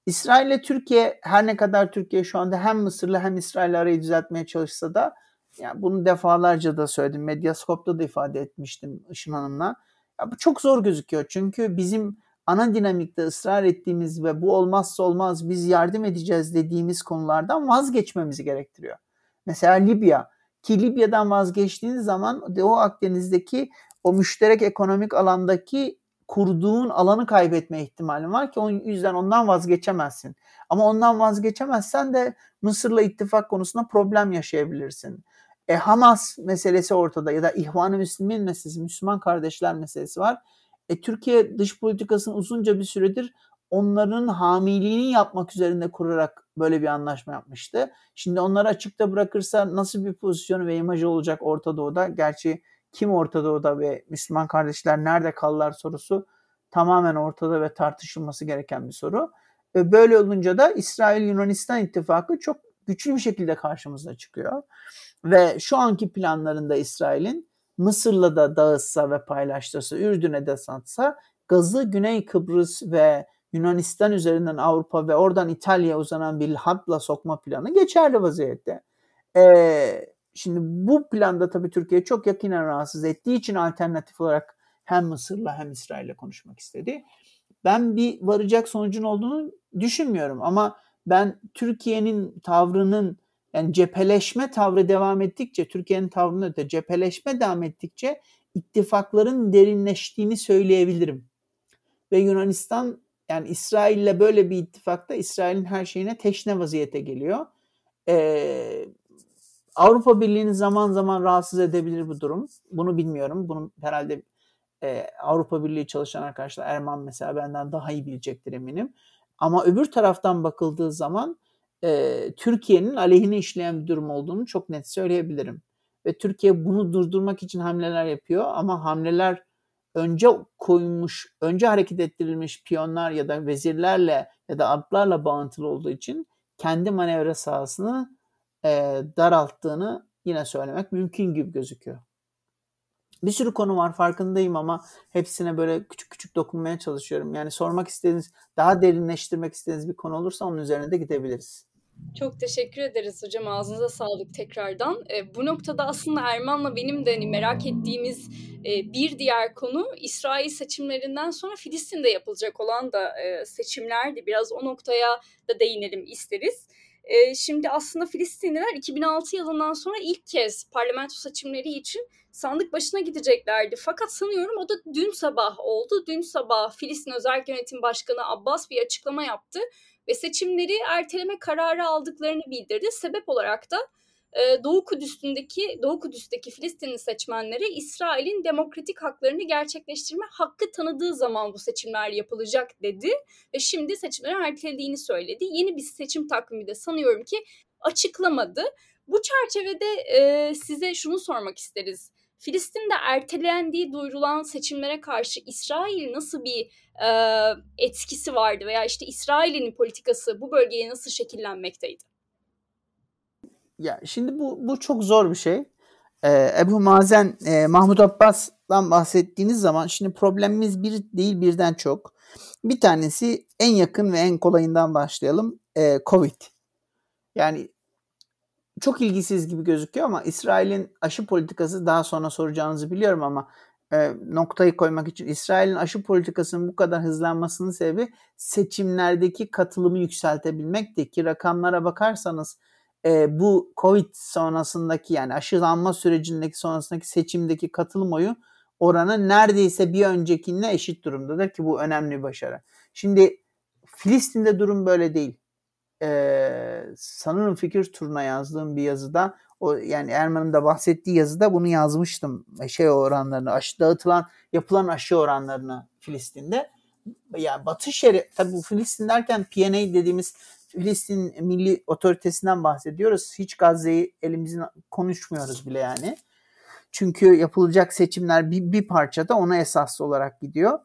İsrail ile Türkiye her ne kadar Türkiye şu anda hem Mısır'la hem İsrail arayı düzeltmeye çalışsa da yani bunu defalarca da söyledim. Medyaskop'ta da ifade etmiştim Işın Hanım'la. Ya bu çok zor gözüküyor. Çünkü bizim ana dinamikte ısrar ettiğimiz ve bu olmazsa olmaz biz yardım edeceğiz dediğimiz konulardan vazgeçmemizi gerektiriyor. Mesela Libya ki Libya'dan vazgeçtiğiniz zaman Doğu Akdeniz'deki o müşterek ekonomik alandaki kurduğun alanı kaybetme ihtimalin var ki o yüzden ondan vazgeçemezsin. Ama ondan vazgeçemezsen de Mısır'la ittifak konusunda problem yaşayabilirsin. E, Hamas meselesi ortada ya da İhvan-ı Müslümin meselesi, Müslüman kardeşler meselesi var. E, Türkiye dış politikasını uzunca bir süredir onların hamiliğini yapmak üzerinde kurarak böyle bir anlaşma yapmıştı. Şimdi onları açıkta bırakırsa nasıl bir pozisyonu ve imajı olacak Orta Doğu'da? Gerçi kim Orta Doğu'da ve Müslüman kardeşler nerede kalırlar sorusu tamamen ortada ve tartışılması gereken bir soru. E, böyle olunca da İsrail-Yunanistan ittifakı çok güçlü bir şekilde karşımıza çıkıyor. Ve şu anki planlarında İsrail'in Mısır'la da dağıtsa ve paylaştırsa, Ürdün'e de satsa gazı Güney Kıbrıs ve Yunanistan üzerinden Avrupa ve oradan İtalya'ya uzanan bir hatla sokma planı geçerli vaziyette. Ee, şimdi bu planda tabii Türkiye çok yakinen rahatsız ettiği için alternatif olarak hem Mısır'la hem İsrail'le konuşmak istedi. Ben bir varacak sonucun olduğunu düşünmüyorum ama ben Türkiye'nin tavrının yani cepheleşme tavrı devam ettikçe, Türkiye'nin tavrının öte cepheleşme devam ettikçe ittifakların derinleştiğini söyleyebilirim. Ve Yunanistan yani İsrail'le böyle bir ittifakta İsrail'in her şeyine teşne vaziyete geliyor. Ee, Avrupa Birliği'ni zaman zaman rahatsız edebilir bu durum. Bunu bilmiyorum. Bunu herhalde e, Avrupa Birliği çalışan arkadaşlar Erman mesela benden daha iyi bilecektir eminim. Ama öbür taraftan bakıldığı zaman e, Türkiye'nin aleyhine işleyen bir durum olduğunu çok net söyleyebilirim. Ve Türkiye bunu durdurmak için hamleler yapıyor ama hamleler önce koymuş, önce hareket ettirilmiş piyonlar ya da vezirlerle ya da atlarla bağıntılı olduğu için kendi manevra sahasını e, daralttığını yine söylemek mümkün gibi gözüküyor. Bir sürü konu var farkındayım ama hepsine böyle küçük küçük dokunmaya çalışıyorum. Yani sormak istediğiniz, daha derinleştirmek istediğiniz bir konu olursa onun üzerine de gidebiliriz. Çok teşekkür ederiz hocam. Ağzınıza sağlık tekrardan. E, bu noktada aslında Erman'la benim de hani merak ettiğimiz e, bir diğer konu İsrail seçimlerinden sonra Filistin'de yapılacak olan da e, seçimlerdi. Biraz o noktaya da değinelim isteriz. E, şimdi aslında Filistinliler 2006 yılından sonra ilk kez parlamento seçimleri için sandık başına gideceklerdi. Fakat sanıyorum o da dün sabah oldu. Dün sabah Filistin Özel Yönetim Başkanı Abbas bir açıklama yaptı ve seçimleri erteleme kararı aldıklarını bildirdi. Sebep olarak da e, Doğu Kudüs'ündeki Doğu Kudüs'teki Filistinli seçmenlere İsrail'in demokratik haklarını gerçekleştirme hakkı tanıdığı zaman bu seçimler yapılacak dedi ve şimdi seçimleri ertelediğini söyledi. Yeni bir seçim takvimi de sanıyorum ki açıklamadı. Bu çerçevede e, size şunu sormak isteriz. Filistin'de ertelendiği duyurulan seçimlere karşı İsrail nasıl bir e, etkisi vardı veya işte İsrail'in politikası bu bölgeye nasıl şekillenmekteydi? Ya şimdi bu bu çok zor bir şey. Ee, Ebu Mazen, e, Mahmut Abbas'tan bahsettiğiniz zaman şimdi problemimiz bir değil birden çok. Bir tanesi en yakın ve en kolayından başlayalım. E, Covid. Yani çok ilgisiz gibi gözüküyor ama İsrail'in aşı politikası daha sonra soracağınızı biliyorum ama e, noktayı koymak için İsrail'in aşı politikasının bu kadar hızlanmasının sebebi seçimlerdeki katılımı yükseltebilmekti ki rakamlara bakarsanız e, bu Covid sonrasındaki yani aşılanma sürecindeki sonrasındaki seçimdeki katılım oyu oranı neredeyse bir öncekinle eşit durumdadır ki bu önemli bir başarı. Şimdi Filistin'de durum böyle değil e, sanırım fikir turuna yazdığım bir yazıda o yani Erman'ın da bahsettiği yazıda bunu yazmıştım. Şey oranlarını, aşı dağıtılan, yapılan aşı oranlarını Filistin'de. yani Batı Şeria tabii bu Filistin derken PNA dediğimiz Filistin Milli Otoritesi'nden bahsediyoruz. Hiç Gazze'yi elimizin konuşmuyoruz bile yani. Çünkü yapılacak seçimler bir, bir parçada ona esaslı olarak gidiyor.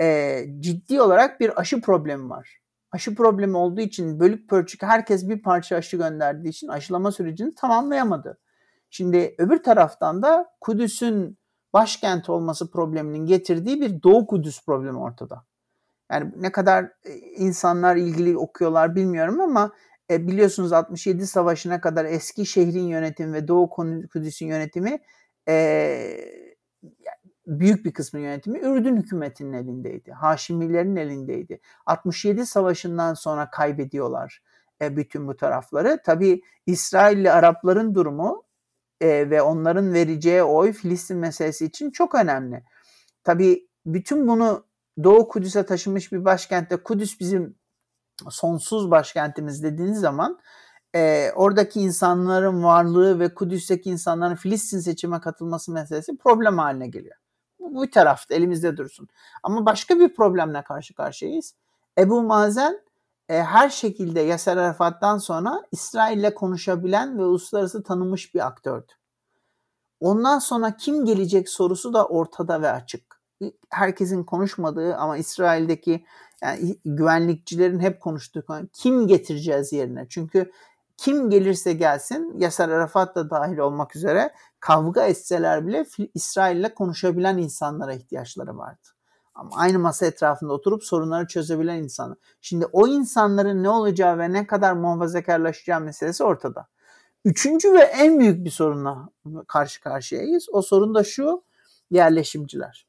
Ee, ciddi olarak bir aşı problemi var. Aşı problemi olduğu için bölük pörçük herkes bir parça aşı gönderdiği için aşılama sürecini tamamlayamadı. Şimdi öbür taraftan da Kudüs'ün başkent olması probleminin getirdiği bir Doğu Kudüs problemi ortada. Yani ne kadar e, insanlar ilgili okuyorlar bilmiyorum ama e, biliyorsunuz 67 Savaşı'na kadar eski şehrin yönetimi ve Doğu Kudüs'ün yönetimi e, büyük bir kısmı yönetimi Ürdün hükümetinin elindeydi. Haşimilerin elindeydi. 67 Savaşı'ndan sonra kaybediyorlar e, bütün bu tarafları. Tabi İsrailli Arapların durumu e, ve onların vereceği oy Filistin meselesi için çok önemli. Tabi bütün bunu Doğu Kudüs'e taşınmış bir başkentte Kudüs bizim sonsuz başkentimiz dediğiniz zaman e, oradaki insanların varlığı ve Kudüs'teki insanların Filistin seçime katılması meselesi problem haline geliyor. Bu bir tarafta elimizde dursun. Ama başka bir problemle karşı karşıyayız. Ebu Mazen e, her şekilde Yasser Arafat'tan sonra İsrail'le konuşabilen ve uluslararası tanınmış bir aktördü. Ondan sonra kim gelecek sorusu da ortada ve açık. Herkesin konuşmadığı ama İsrail'deki yani güvenlikçilerin hep konuştuğu konu kim getireceğiz yerine? Çünkü kim gelirse gelsin Yasser Arafat da dahil olmak üzere kavga etseler bile İsrail'le konuşabilen insanlara ihtiyaçları vardı. Ama aynı masa etrafında oturup sorunları çözebilen insanlar. Şimdi o insanların ne olacağı ve ne kadar muhafazakarlaşacağı meselesi ortada. Üçüncü ve en büyük bir sorunla karşı karşıyayız. O sorun da şu yerleşimciler.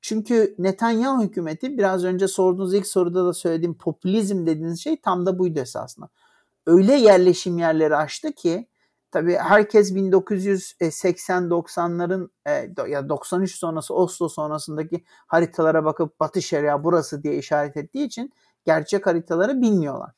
Çünkü Netanyahu hükümeti biraz önce sorduğunuz ilk soruda da söylediğim popülizm dediğiniz şey tam da buydu esasında. Öyle yerleşim yerleri açtı ki tabii herkes 1980-90'ların e, ya 93 sonrası Oslo sonrasındaki haritalara bakıp Batı Şeria burası diye işaret ettiği için gerçek haritaları bilmiyorlar.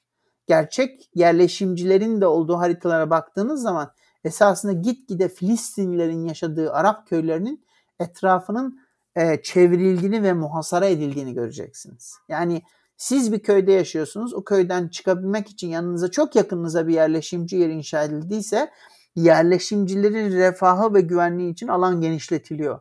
Gerçek yerleşimcilerin de olduğu haritalara baktığınız zaman esasında gitgide Filistinlilerin yaşadığı Arap köylerinin etrafının e, çevrildiğini ve muhasara edildiğini göreceksiniz. Yani siz bir köyde yaşıyorsunuz. O köyden çıkabilmek için yanınıza çok yakınınıza bir yerleşimci yer inşa edildiyse yerleşimcilerin refahı ve güvenliği için alan genişletiliyor.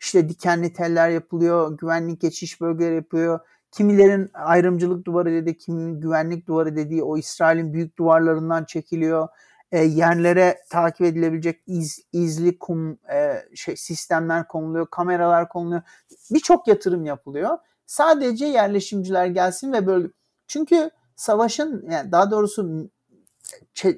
İşte dikenli teller yapılıyor, güvenlik geçiş bölgeleri yapıyor. Kimilerin ayrımcılık duvarı dedi, kiminin güvenlik duvarı dediği o İsrail'in büyük duvarlarından çekiliyor. E, yerlere takip edilebilecek iz, izli kum e, şey sistemler konuluyor, kameralar konuluyor. Birçok yatırım yapılıyor Sadece yerleşimciler gelsin ve böyle çünkü savaşın yani daha doğrusu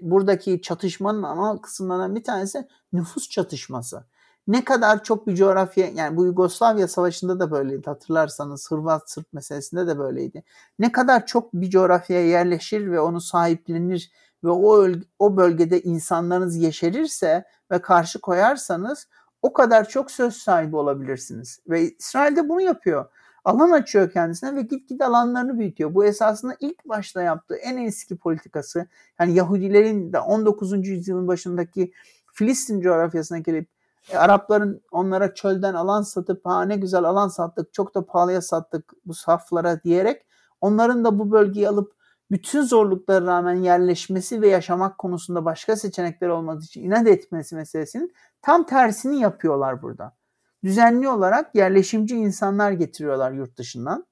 buradaki çatışmanın ana kısımlarından bir tanesi nüfus çatışması. Ne kadar çok bir coğrafya yani bu Yugoslavya Savaşı'nda da böyleydi hatırlarsanız Hırvat Sırp meselesinde de böyleydi. Ne kadar çok bir coğrafyaya yerleşir ve onu sahiplenir ve o o bölgede insanlarınız yeşerirse ve karşı koyarsanız o kadar çok söz sahibi olabilirsiniz. Ve İsrail de bunu yapıyor alan açıyor kendisine ve gitgide alanlarını büyütüyor. Bu esasında ilk başta yaptığı en eski politikası. Yani Yahudilerin de 19. yüzyılın başındaki Filistin coğrafyasına gelip e, Arapların onlara çölden alan satıp ha ne güzel alan sattık çok da pahalıya sattık bu saflara diyerek onların da bu bölgeyi alıp bütün zorluklara rağmen yerleşmesi ve yaşamak konusunda başka seçenekler olmadığı için inat etmesi meselesinin tam tersini yapıyorlar burada düzenli olarak yerleşimci insanlar getiriyorlar yurt dışından.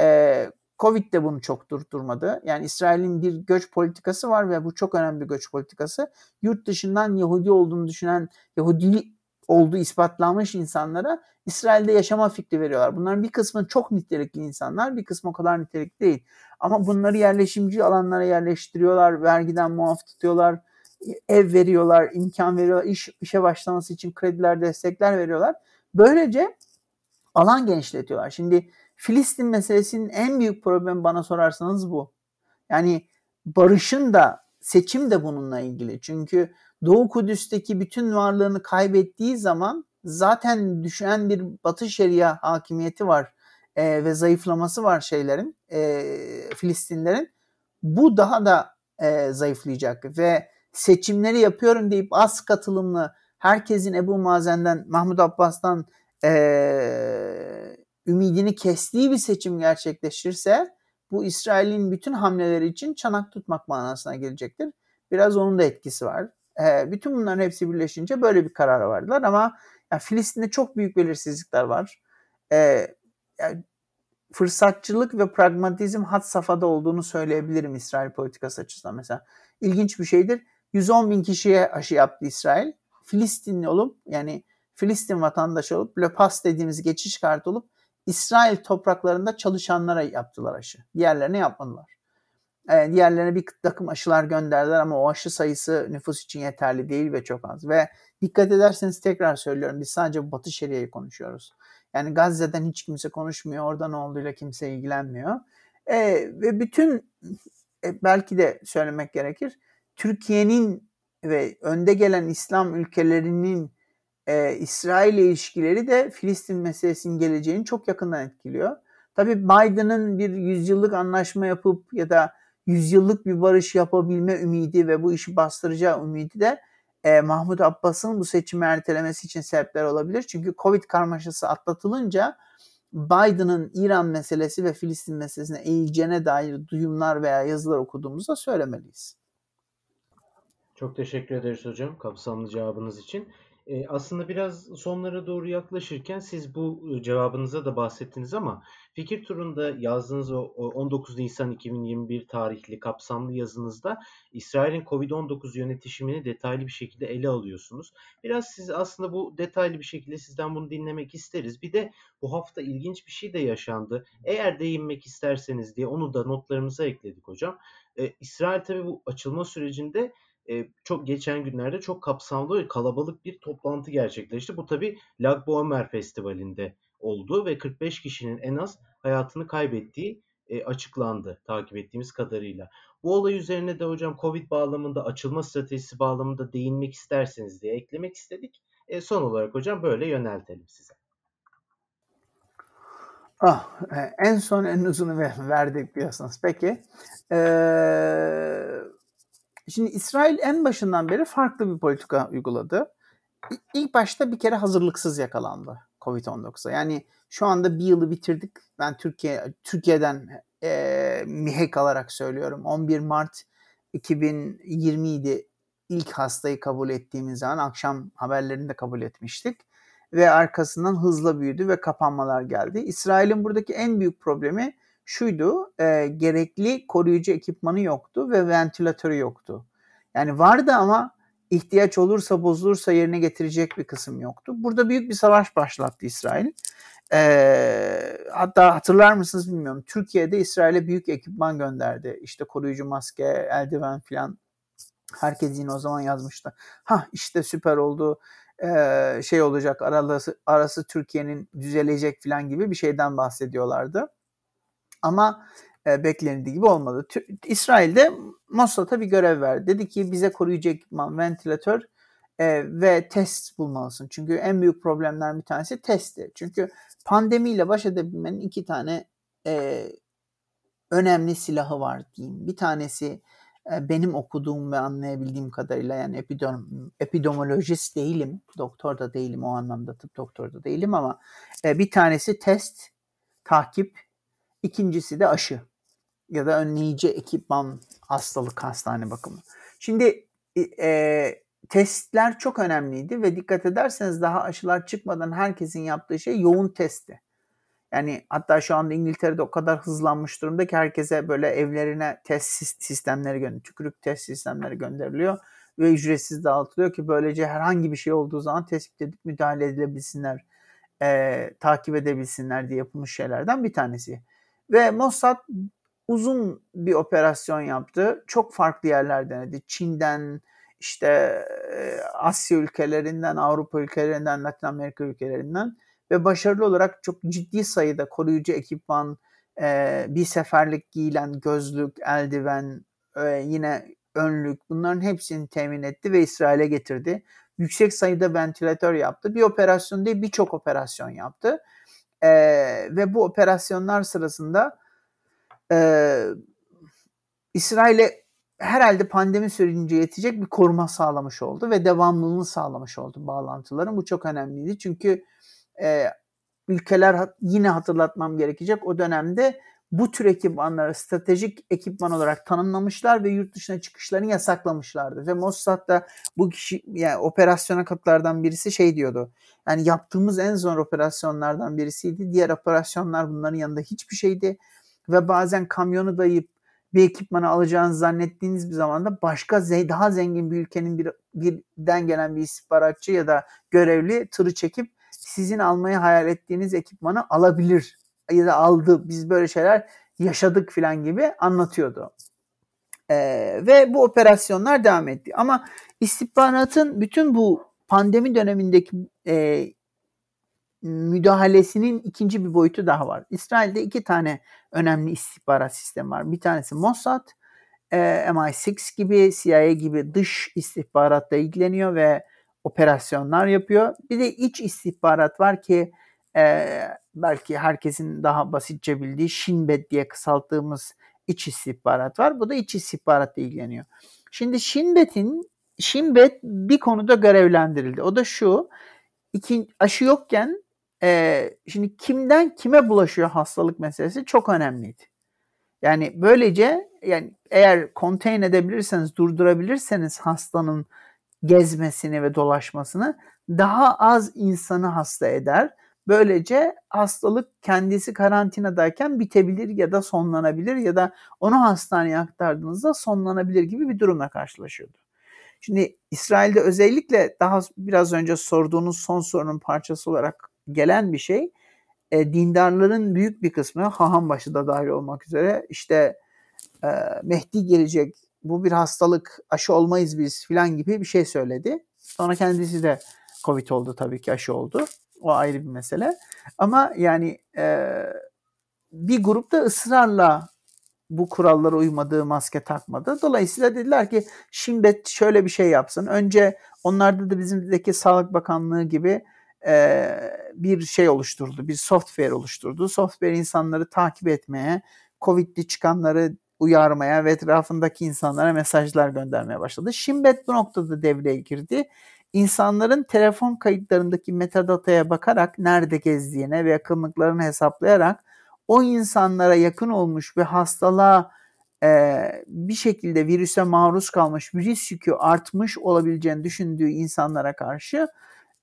Ee, Covid de bunu çok durdurmadı. Yani İsrail'in bir göç politikası var ve bu çok önemli bir göç politikası. Yurt dışından Yahudi olduğunu düşünen, Yahudi olduğu ispatlanmış insanlara İsrail'de yaşama fikri veriyorlar. Bunların bir kısmı çok nitelikli insanlar, bir kısmı o kadar nitelikli değil. Ama bunları yerleşimci alanlara yerleştiriyorlar, vergiden muaf tutuyorlar, ev veriyorlar, imkan veriyorlar, iş, işe başlaması için krediler, destekler veriyorlar. Böylece alan genişletiyorlar. Şimdi Filistin meselesinin en büyük problemi bana sorarsanız bu. Yani barışın da seçim de bununla ilgili. Çünkü Doğu Kudüs'teki bütün varlığını kaybettiği zaman zaten düşen bir Batı Şeria hakimiyeti var e, ve zayıflaması var şeylerin, e, Filistinlerin. Bu daha da e, zayıflayacak ve seçimleri yapıyorum deyip az katılımlı herkesin Ebu Mazen'den, Mahmud Abbas'tan, e, ümidini kestiği bir seçim gerçekleşirse bu İsrail'in bütün hamleleri için çanak tutmak manasına gelecektir. Biraz onun da etkisi var. E, bütün bunların hepsi birleşince böyle bir karar vardılar ama yani Filistin'de çok büyük belirsizlikler var. E, yani fırsatçılık ve pragmatizm hat safhada olduğunu söyleyebilirim İsrail politikası açısından. Mesela ilginç bir şeydir. 110 bin kişiye aşı yaptı İsrail. Filistinli olup yani Filistin vatandaşı olup Le dediğimiz geçiş kartı olup İsrail topraklarında çalışanlara yaptılar aşı. Diğerlerine yapmadılar. E, diğerlerine bir takım aşılar gönderdiler ama o aşı sayısı nüfus için yeterli değil ve çok az. Ve dikkat ederseniz tekrar söylüyorum biz sadece Batı Şeria'yı konuşuyoruz. Yani Gazze'den hiç kimse konuşmuyor. Orada ne olduğuyla kimse ilgilenmiyor. E, ve bütün e, belki de söylemek gerekir. Türkiye'nin ve önde gelen İslam ülkelerinin e, İsrail ile ilişkileri de Filistin meselesinin geleceğini çok yakından etkiliyor. Tabii Biden'ın bir yüzyıllık anlaşma yapıp ya da yüzyıllık bir barış yapabilme ümidi ve bu işi bastıracağı ümidi de e, Mahmut Abbas'ın bu seçimi ertelemesi için sebepler olabilir. Çünkü Covid karmaşası atlatılınca Biden'ın İran meselesi ve Filistin meselesine eğileceğine dair duyumlar veya yazılar okuduğumuzda söylemeliyiz. Çok teşekkür ederiz hocam kapsamlı cevabınız için. Ee, aslında biraz sonlara doğru yaklaşırken siz bu cevabınıza da bahsettiniz ama fikir turunda yazdığınız o 19 Nisan 2021 tarihli kapsamlı yazınızda İsrail'in Covid-19 yönetişimini detaylı bir şekilde ele alıyorsunuz. Biraz siz aslında bu detaylı bir şekilde sizden bunu dinlemek isteriz. Bir de bu hafta ilginç bir şey de yaşandı. Eğer değinmek isterseniz diye onu da notlarımıza ekledik hocam. Ee, İsrail tabii bu açılma sürecinde e, çok geçen günlerde çok kapsamlı ve kalabalık bir toplantı gerçekleşti. Bu tabi Lag Boemer Festivali'nde oldu ve 45 kişinin en az hayatını kaybettiği e, açıklandı takip ettiğimiz kadarıyla. Bu olay üzerine de hocam Covid bağlamında açılma stratejisi bağlamında değinmek isterseniz diye eklemek istedik. E, son olarak hocam böyle yöneltelim size. Ah, e, en son en uzunu verdik diyorsunuz. Peki. Ee, Şimdi İsrail en başından beri farklı bir politika uyguladı. İlk başta bir kere hazırlıksız yakalandı Covid-19'a. Yani şu anda bir yılı bitirdik. Ben Türkiye Türkiye'den e, mihek alarak söylüyorum. 11 Mart 2020 idi ilk hastayı kabul ettiğimiz zaman akşam haberlerini de kabul etmiştik. Ve arkasından hızla büyüdü ve kapanmalar geldi. İsrail'in buradaki en büyük problemi şuydu. E, gerekli koruyucu ekipmanı yoktu ve ventilatörü yoktu. Yani vardı ama ihtiyaç olursa bozulursa yerine getirecek bir kısım yoktu. Burada büyük bir savaş başlattı İsrail. E, hatta hatırlar mısınız bilmiyorum. Türkiye'de İsrail'e büyük ekipman gönderdi. İşte koruyucu maske, eldiven filan. Herkes yine o zaman yazmıştı. Ha işte süper oldu. Ee, şey olacak arası, arası Türkiye'nin düzelecek filan gibi bir şeyden bahsediyorlardı. Ama e, beklenildiği gibi olmadı. T- İsrail'de Mossad'a bir görev verdi. Dedi ki bize koruyucu ekipman, ventilatör e, ve test bulmalısın. Çünkü en büyük problemler bir tanesi testti. Çünkü pandemiyle baş edebilmenin iki tane e, önemli silahı var diyeyim. Bir tanesi e, benim okuduğum ve anlayabildiğim kadarıyla yani epidem, epidemiolojist değilim, doktor da değilim o anlamda tıp doktor da değilim ama e, bir tanesi test, takip İkincisi de aşı ya da önleyici ekipman hastalık hastane bakımı. Şimdi e, testler çok önemliydi ve dikkat ederseniz daha aşılar çıkmadan herkesin yaptığı şey yoğun testti. Yani hatta şu anda İngiltere'de o kadar hızlanmış durumda ki herkese böyle evlerine test sistemleri gönderiliyor. Tükürük test sistemleri gönderiliyor ve ücretsiz dağıtılıyor ki böylece herhangi bir şey olduğu zaman tespit edip müdahale edilebilsinler, e, takip edebilsinler diye yapılmış şeylerden bir tanesi. Ve Mossad uzun bir operasyon yaptı. Çok farklı yerler denedi. Çin'den, işte Asya ülkelerinden, Avrupa ülkelerinden, Latin Amerika ülkelerinden ve başarılı olarak çok ciddi sayıda koruyucu ekipman, bir seferlik giyilen gözlük, eldiven, yine önlük bunların hepsini temin etti ve İsrail'e getirdi. Yüksek sayıda ventilatör yaptı. Bir operasyon değil birçok operasyon yaptı. E, ve bu operasyonlar sırasında e, İsrail'e herhalde pandemi sürecince yetecek bir koruma sağlamış oldu ve devamlılığını sağlamış oldu bağlantıların. Bu çok önemliydi çünkü e, ülkeler yine hatırlatmam gerekecek. O dönemde bu tür ekipmanları stratejik ekipman olarak tanımlamışlar ve yurt dışına çıkışlarını yasaklamışlardı. Ve Mossad da bu kişi yani operasyona katılardan birisi şey diyordu. Yani yaptığımız en zor operasyonlardan birisiydi. Diğer operasyonlar bunların yanında hiçbir şeydi. Ve bazen kamyonu dayayıp bir ekipmanı alacağınızı zannettiğiniz bir zamanda başka daha zengin bir ülkenin bir, birden gelen bir istihbaratçı ya da görevli tırı çekip sizin almayı hayal ettiğiniz ekipmanı alabilir ya da aldı biz böyle şeyler yaşadık filan gibi anlatıyordu. Ee, ve bu operasyonlar devam etti. Ama istihbaratın bütün bu pandemi dönemindeki e, müdahalesinin ikinci bir boyutu daha var. İsrail'de iki tane önemli istihbarat sistemi var. Bir tanesi Mossad, e, MI6 gibi, CIA gibi dış istihbaratla ilgileniyor ve operasyonlar yapıyor. Bir de iç istihbarat var ki e, belki herkesin daha basitçe bildiği Shinbet diye kısalttığımız iç istihbarat var. Bu da iç istihbaratla ilgileniyor. Şimdi Shinbet'in Shinbet bir konuda görevlendirildi. O da şu. iki, aşı yokken e, şimdi kimden kime bulaşıyor hastalık meselesi çok önemliydi. Yani böylece yani eğer contain edebilirseniz, durdurabilirseniz hastanın gezmesini ve dolaşmasını daha az insanı hasta eder. Böylece hastalık kendisi karantinadayken bitebilir ya da sonlanabilir ya da onu hastaneye aktardığınızda sonlanabilir gibi bir durumla karşılaşıyordu. Şimdi İsrail'de özellikle daha biraz önce sorduğunuz son sorunun parçası olarak gelen bir şey e, dindarların büyük bir kısmı Hahambaşı da dahil olmak üzere işte e, Mehdi gelecek bu bir hastalık aşı olmayız biz filan gibi bir şey söyledi. Sonra kendisi de Covid oldu tabii ki aşı oldu. O ayrı bir mesele. Ama yani e, bir grupta ısrarla bu kurallara uymadığı maske takmadı. Dolayısıyla dediler ki şimdi şöyle bir şey yapsın. Önce onlarda da bizimdeki Sağlık Bakanlığı gibi e, bir şey oluşturdu. Bir software oluşturdu. Software insanları takip etmeye, Covid'li çıkanları uyarmaya ve etrafındaki insanlara mesajlar göndermeye başladı. Şimbet bu noktada devreye girdi. İnsanların telefon kayıtlarındaki metadataya bakarak nerede gezdiğine ve yakınlıklarını hesaplayarak o insanlara yakın olmuş ve hastalığa e, bir şekilde virüse maruz kalmış, virüs yükü artmış olabileceğini düşündüğü insanlara karşı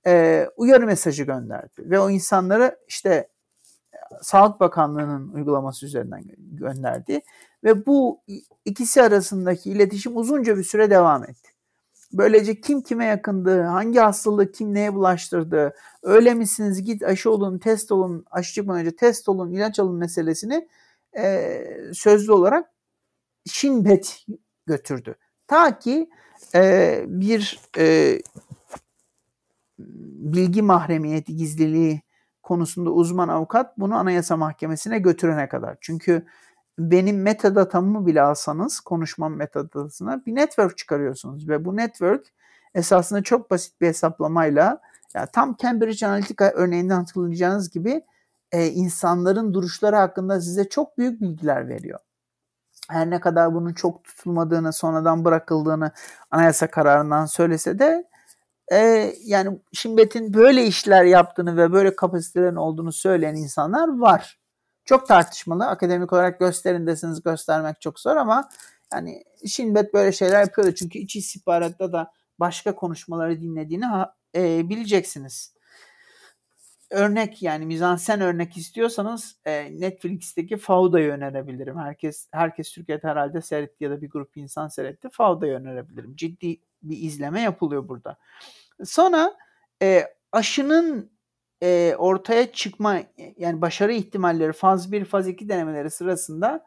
e, uyarı mesajı gönderdi. Ve o insanları işte Sağlık Bakanlığı'nın uygulaması üzerinden gönderdi. Ve bu ikisi arasındaki iletişim uzunca bir süre devam etti. Böylece kim kime yakındı, hangi hastalığı kim neye bulaştırdı, öyle misiniz git aşı olun, test olun, aşı çıkmadan önce test olun, ilaç alın meselesini e, sözlü olarak Şinbet götürdü. Ta ki e, bir e, bilgi mahremiyeti, gizliliği konusunda uzman avukat bunu Anayasa Mahkemesi'ne götürene kadar. Çünkü benim metadatamı bile alsanız konuşmam metadatasına bir network çıkarıyorsunuz ve bu network esasında çok basit bir hesaplamayla ya tam Cambridge Analytica örneğinden hatırlayacağınız gibi e, insanların duruşları hakkında size çok büyük bilgiler veriyor. Her ne kadar bunun çok tutulmadığını, sonradan bırakıldığını anayasa kararından söylese de e, yani Şimbet'in böyle işler yaptığını ve böyle kapasitelerin olduğunu söyleyen insanlar var. Çok tartışmalı. Akademik olarak gösterin deseniz göstermek çok zor ama yani Şimbet böyle şeyler yapıyordu. Çünkü iç istihbaratta da başka konuşmaları dinlediğini ha, e, bileceksiniz. Örnek yani mizansen örnek istiyorsanız e, Netflix'teki Fauda'yı önerebilirim. Herkes herkes Türkiye'de herhalde seyretti ya da bir grup insan seyretti. Fauda'yı önerebilirim. Ciddi bir izleme yapılıyor burada. Sonra e, aşının e, ortaya çıkma yani başarı ihtimalleri faz 1 faz 2 denemeleri sırasında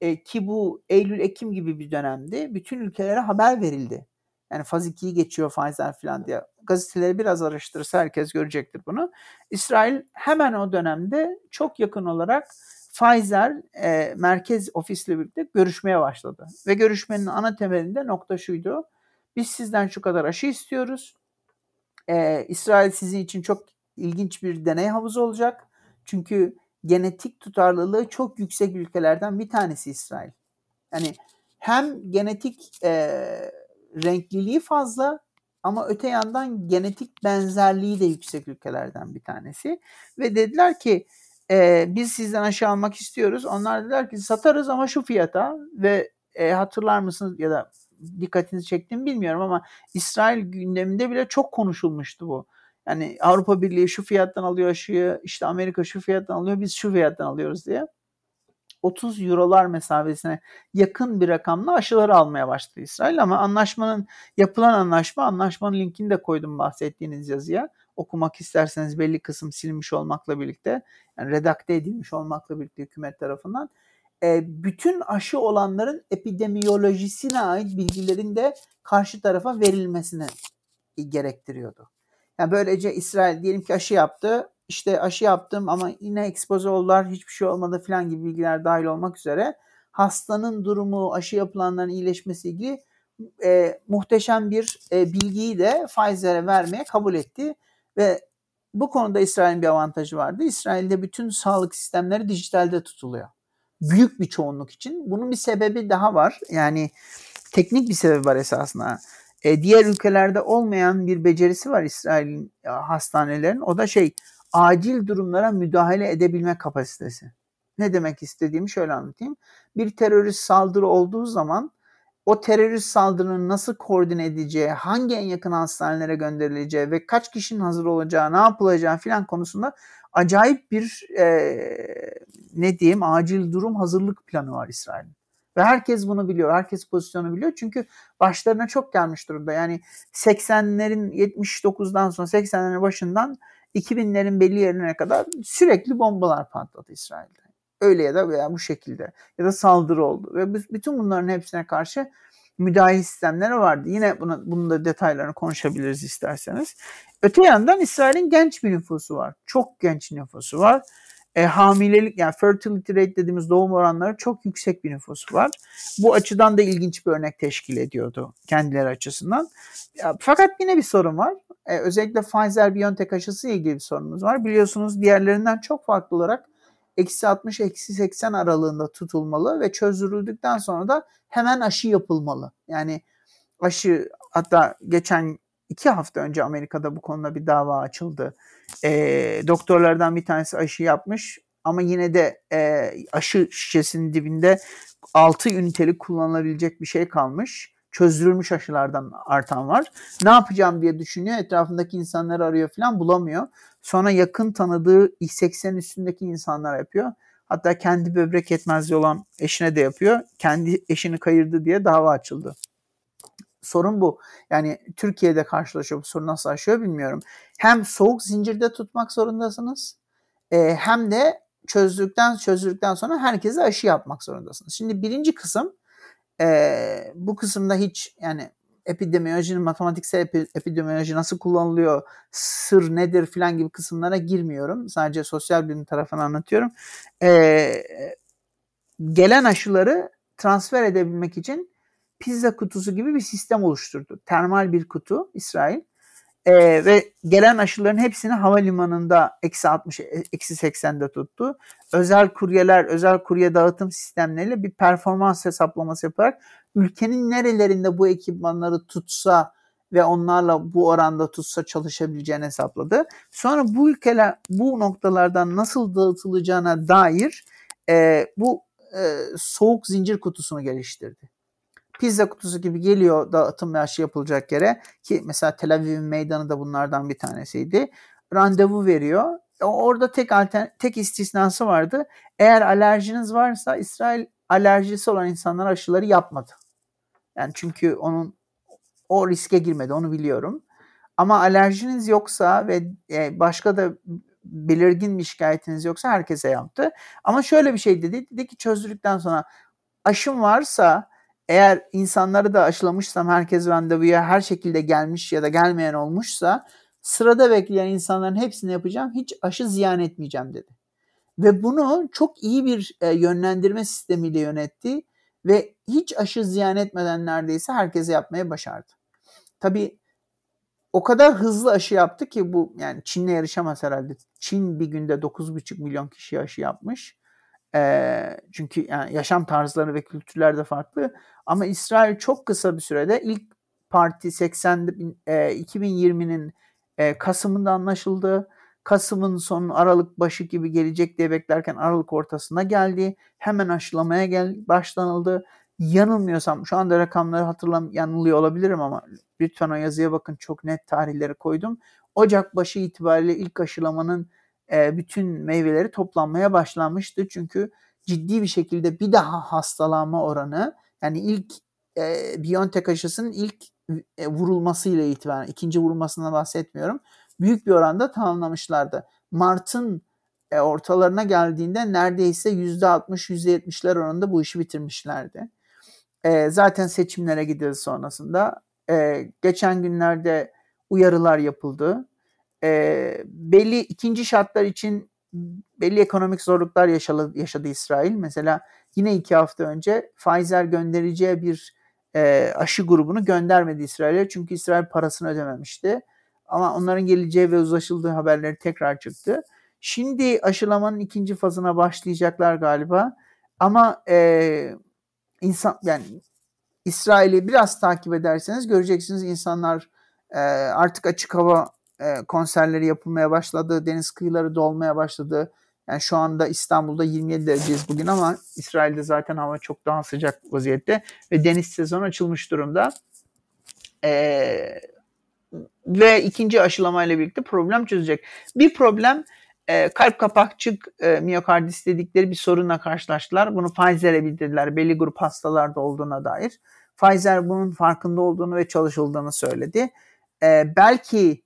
e, ki bu Eylül Ekim gibi bir dönemde bütün ülkelere haber verildi. Yani faz 2'yi geçiyor Pfizer falan diye. Gazeteleri biraz araştırırsa herkes görecektir bunu. İsrail hemen o dönemde çok yakın olarak Pfizer e, merkez ofisle birlikte görüşmeye başladı. Ve görüşmenin ana temelinde nokta şuydu. Biz sizden şu kadar aşı istiyoruz. E, İsrail sizin için çok ilginç bir deney havuzu olacak. Çünkü genetik tutarlılığı çok yüksek ülkelerden bir tanesi İsrail. Yani hem genetik e, renkliliği fazla ama öte yandan genetik benzerliği de yüksek ülkelerden bir tanesi. Ve dediler ki e, biz sizden aşı almak istiyoruz. Onlar dediler ki satarız ama şu fiyata ve e, hatırlar mısınız ya da dikkatinizi çektiğimi bilmiyorum ama İsrail gündeminde bile çok konuşulmuştu bu. Yani Avrupa Birliği şu fiyattan alıyor aşıyı, işte Amerika şu fiyattan alıyor, biz şu fiyattan alıyoruz diye. 30 eurolar mesafesine yakın bir rakamla aşıları almaya başladı İsrail ama anlaşmanın yapılan anlaşma anlaşmanın linkini de koydum bahsettiğiniz yazıya. Okumak isterseniz belli kısım silinmiş olmakla birlikte yani redakte edilmiş olmakla birlikte hükümet tarafından e, bütün aşı olanların epidemiyolojisine ait bilgilerin de karşı tarafa verilmesini gerektiriyordu. Yani böylece İsrail diyelim ki aşı yaptı işte aşı yaptım ama yine ekspoze oldular hiçbir şey olmadı falan gibi bilgiler dahil olmak üzere hastanın durumu, aşı yapılanların iyileşmesi ilgili e, muhteşem bir e, bilgiyi de Pfizer'e vermeye kabul etti ve bu konuda İsrail'in bir avantajı vardı. İsrail'de bütün sağlık sistemleri dijitalde tutuluyor. Büyük bir çoğunluk için. Bunun bir sebebi daha var. Yani teknik bir sebebi var esasında. E, diğer ülkelerde olmayan bir becerisi var İsrail'in e, hastanelerin. O da şey acil durumlara müdahale edebilme kapasitesi. Ne demek istediğimi şöyle anlatayım. Bir terörist saldırı olduğu zaman o terörist saldırının nasıl koordine edeceği, hangi en yakın hastanelere gönderileceği ve kaç kişinin hazır olacağı, ne yapılacağı filan konusunda acayip bir e, ne diyeyim acil durum hazırlık planı var İsrail'in. Ve herkes bunu biliyor. Herkes pozisyonu biliyor. Çünkü başlarına çok gelmiş durumda. Yani 80'lerin 79'dan sonra 80'lerin başından 2000'lerin belli yerine kadar sürekli bombalar patladı İsrail'de. Öyle ya da veya bu şekilde ya da saldırı oldu ve bütün bunların hepsine karşı müdahale sistemleri vardı. Yine bunu, bunun da detaylarını konuşabiliriz isterseniz. Öte yandan İsrail'in genç bir nüfusu var. Çok genç nüfusu var. E, hamilelik yani fertility rate dediğimiz doğum oranları çok yüksek bir nüfusu var. Bu açıdan da ilginç bir örnek teşkil ediyordu kendileri açısından. Fakat yine bir sorun var. E, özellikle Pfizer-BioNTech aşısı ile ilgili bir sorunumuz var. Biliyorsunuz diğerlerinden çok farklı olarak eksi 60 eksi 80 aralığında tutulmalı ve çözüldükten sonra da hemen aşı yapılmalı. Yani aşı hatta geçen iki hafta önce Amerika'da bu konuda bir dava açıldı. E, doktorlardan bir tanesi aşı yapmış ama yine de e, aşı şişesinin dibinde 6 ünitelik kullanılabilecek bir şey kalmış çözdürülmüş aşılardan artan var. Ne yapacağım diye düşünüyor. Etrafındaki insanları arıyor falan bulamıyor. Sonra yakın tanıdığı 80 üstündeki insanlar yapıyor. Hatta kendi böbrek yetmezliği olan eşine de yapıyor. Kendi eşini kayırdı diye dava açıldı. Sorun bu. Yani Türkiye'de karşılaşıyor bu sorun nasıl aşıyor bilmiyorum. Hem soğuk zincirde tutmak zorundasınız e, hem de çözdükten çözdükten sonra herkese aşı yapmak zorundasınız. Şimdi birinci kısım e, bu kısımda hiç yani epidemiolojinin matematiksel epi, epidemioloji nasıl kullanılıyor, sır nedir filan gibi kısımlara girmiyorum. Sadece sosyal bilim tarafını anlatıyorum. E, gelen aşıları transfer edebilmek için pizza kutusu gibi bir sistem oluşturdu. Termal bir kutu İsrail. Ee, ve gelen aşıların hepsini havalimanında eksi 60, eksi 80'de tuttu. Özel kuryeler, özel kurye dağıtım sistemleriyle bir performans hesaplaması yaparak ülkenin nerelerinde bu ekipmanları tutsa ve onlarla bu oranda tutsa çalışabileceğini hesapladı. Sonra bu ülkeler bu noktalardan nasıl dağıtılacağına dair e, bu e, soğuk zincir kutusunu geliştirdi pizza kutusu gibi geliyor dağıtım ve aşı yapılacak yere ki mesela Tel Aviv'in meydanı da bunlardan bir tanesiydi. Randevu veriyor. Orada tek altern tek istisnası vardı. Eğer alerjiniz varsa İsrail alerjisi olan insanlar aşıları yapmadı. Yani çünkü onun o riske girmedi onu biliyorum. Ama alerjiniz yoksa ve e, başka da belirgin bir şikayetiniz yoksa herkese yaptı. Ama şöyle bir şey dedi. Dedi ki çözdükten sonra aşım varsa eğer insanları da aşılamışsam herkes randevuya her şekilde gelmiş ya da gelmeyen olmuşsa sırada bekleyen insanların hepsini yapacağım. Hiç aşı ziyan etmeyeceğim dedi. Ve bunu çok iyi bir e, yönlendirme sistemiyle yönetti ve hiç aşı ziyan etmeden neredeyse herkese yapmaya başardı. Tabii o kadar hızlı aşı yaptı ki bu yani Çin'le yarışamaz herhalde. Çin bir günde 9,5 milyon kişi aşı yapmış. Çünkü yani yaşam tarzları ve kültürler de farklı. Ama İsrail çok kısa bir sürede ilk Parti 80 e, 2020'nin e, Kasım'ında anlaşıldı. Kasım'ın sonu Aralık başı gibi gelecek diye beklerken Aralık ortasına geldi. Hemen aşılamaya gel başlanıldı. Yanılmıyorsam şu anda rakamları hatırlam yanılıyor olabilirim ama lütfen o yazıya bakın çok net tarihleri koydum. Ocak başı itibariyle ilk aşılamanın e, bütün meyveleri toplanmaya başlanmıştı. Çünkü ciddi bir şekilde bir daha hastalanma oranı yani ilk e, BioNTech aşısının ilk e, vurulmasıyla itibaren ikinci vurulmasından bahsetmiyorum. Büyük bir oranda tamamlamışlardı. Mart'ın e, ortalarına geldiğinde neredeyse %60-%70'ler oranında bu işi bitirmişlerdi. E, zaten seçimlere gidiyoruz sonrasında. E, geçen günlerde uyarılar yapıldı. E, belli ikinci şartlar için belli ekonomik zorluklar yaşadı, yaşadı İsrail. Mesela yine iki hafta önce Pfizer göndereceği bir e, aşı grubunu göndermedi İsrail'e. Çünkü İsrail parasını ödememişti. Ama onların geleceği ve uzlaşıldığı haberleri tekrar çıktı. Şimdi aşılamanın ikinci fazına başlayacaklar galiba. Ama e, insan yani İsrail'i biraz takip ederseniz göreceksiniz insanlar e, artık açık hava e, konserleri yapılmaya başladı. Deniz kıyıları dolmaya başladı. Yani şu anda İstanbul'da 27 dereceyiz bugün ama İsrail'de zaten hava çok daha sıcak vaziyette ve deniz sezonu açılmış durumda. Ee, ve ikinci aşılamayla birlikte problem çözecek. Bir problem e, kalp kapakçık e, miyokardis dedikleri bir sorunla karşılaştılar. Bunu Pfizer'e bildirdiler belli grup hastalarda olduğuna dair. Pfizer bunun farkında olduğunu ve çalışıldığını söyledi. E, belki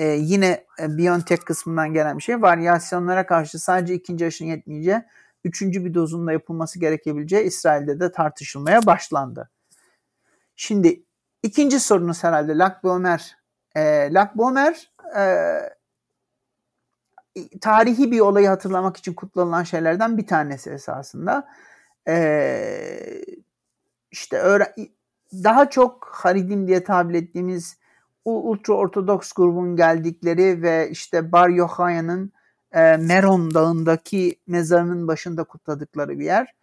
e, yine BioNTech kısmından gelen bir şey. Varyasyonlara karşı sadece ikinci aşının yetmeyeceği, üçüncü bir dozun da yapılması gerekebileceği İsrail'de de tartışılmaya başlandı. Şimdi ikinci sorunuz herhalde Lakbomer. E, Lakbomer e, tarihi bir olayı hatırlamak için kullanılan şeylerden bir tanesi esasında. E, işte daha çok Haridim diye tabir ettiğimiz ultra ortodoks grubun geldikleri ve işte Bar Yochaya'nın e, Meron Dağı'ndaki mezarının başında kutladıkları bir yer.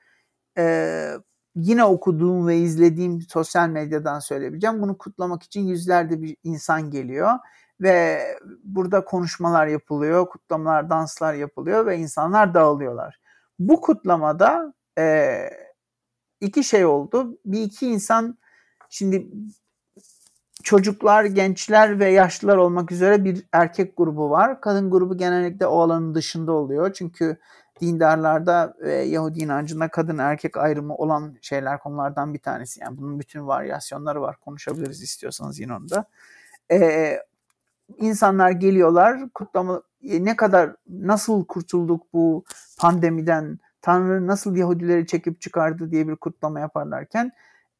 E, yine okuduğum ve izlediğim sosyal medyadan söyleyebileceğim. Bunu kutlamak için yüzlerde bir insan geliyor ve burada konuşmalar yapılıyor, kutlamalar, danslar yapılıyor ve insanlar dağılıyorlar. Bu kutlamada e, iki şey oldu. Bir iki insan şimdi çocuklar, gençler ve yaşlılar olmak üzere bir erkek grubu var. Kadın grubu genellikle o alanın dışında oluyor. Çünkü dindarlarda ve Yahudi inancında kadın erkek ayrımı olan şeyler konulardan bir tanesi. Yani bunun bütün varyasyonları var. Konuşabiliriz istiyorsanız yine onda. Ee, insanlar geliyorlar kutlama e, ne kadar nasıl kurtulduk bu pandemiden Tanrı nasıl Yahudileri çekip çıkardı diye bir kutlama yaparlarken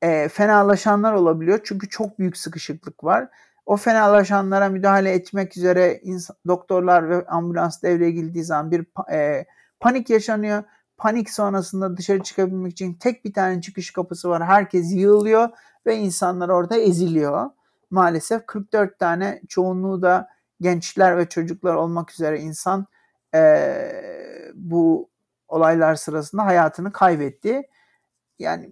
e, fenalaşanlar olabiliyor. Çünkü çok büyük sıkışıklık var. O fenalaşanlara müdahale etmek üzere doktorlar ve ambulans devreye girdiği zaman bir e, panik yaşanıyor. Panik sonrasında dışarı çıkabilmek için tek bir tane çıkış kapısı var. Herkes yığılıyor ve insanlar orada eziliyor. Maalesef 44 tane çoğunluğu da gençler ve çocuklar olmak üzere insan e, bu olaylar sırasında hayatını kaybetti. Yani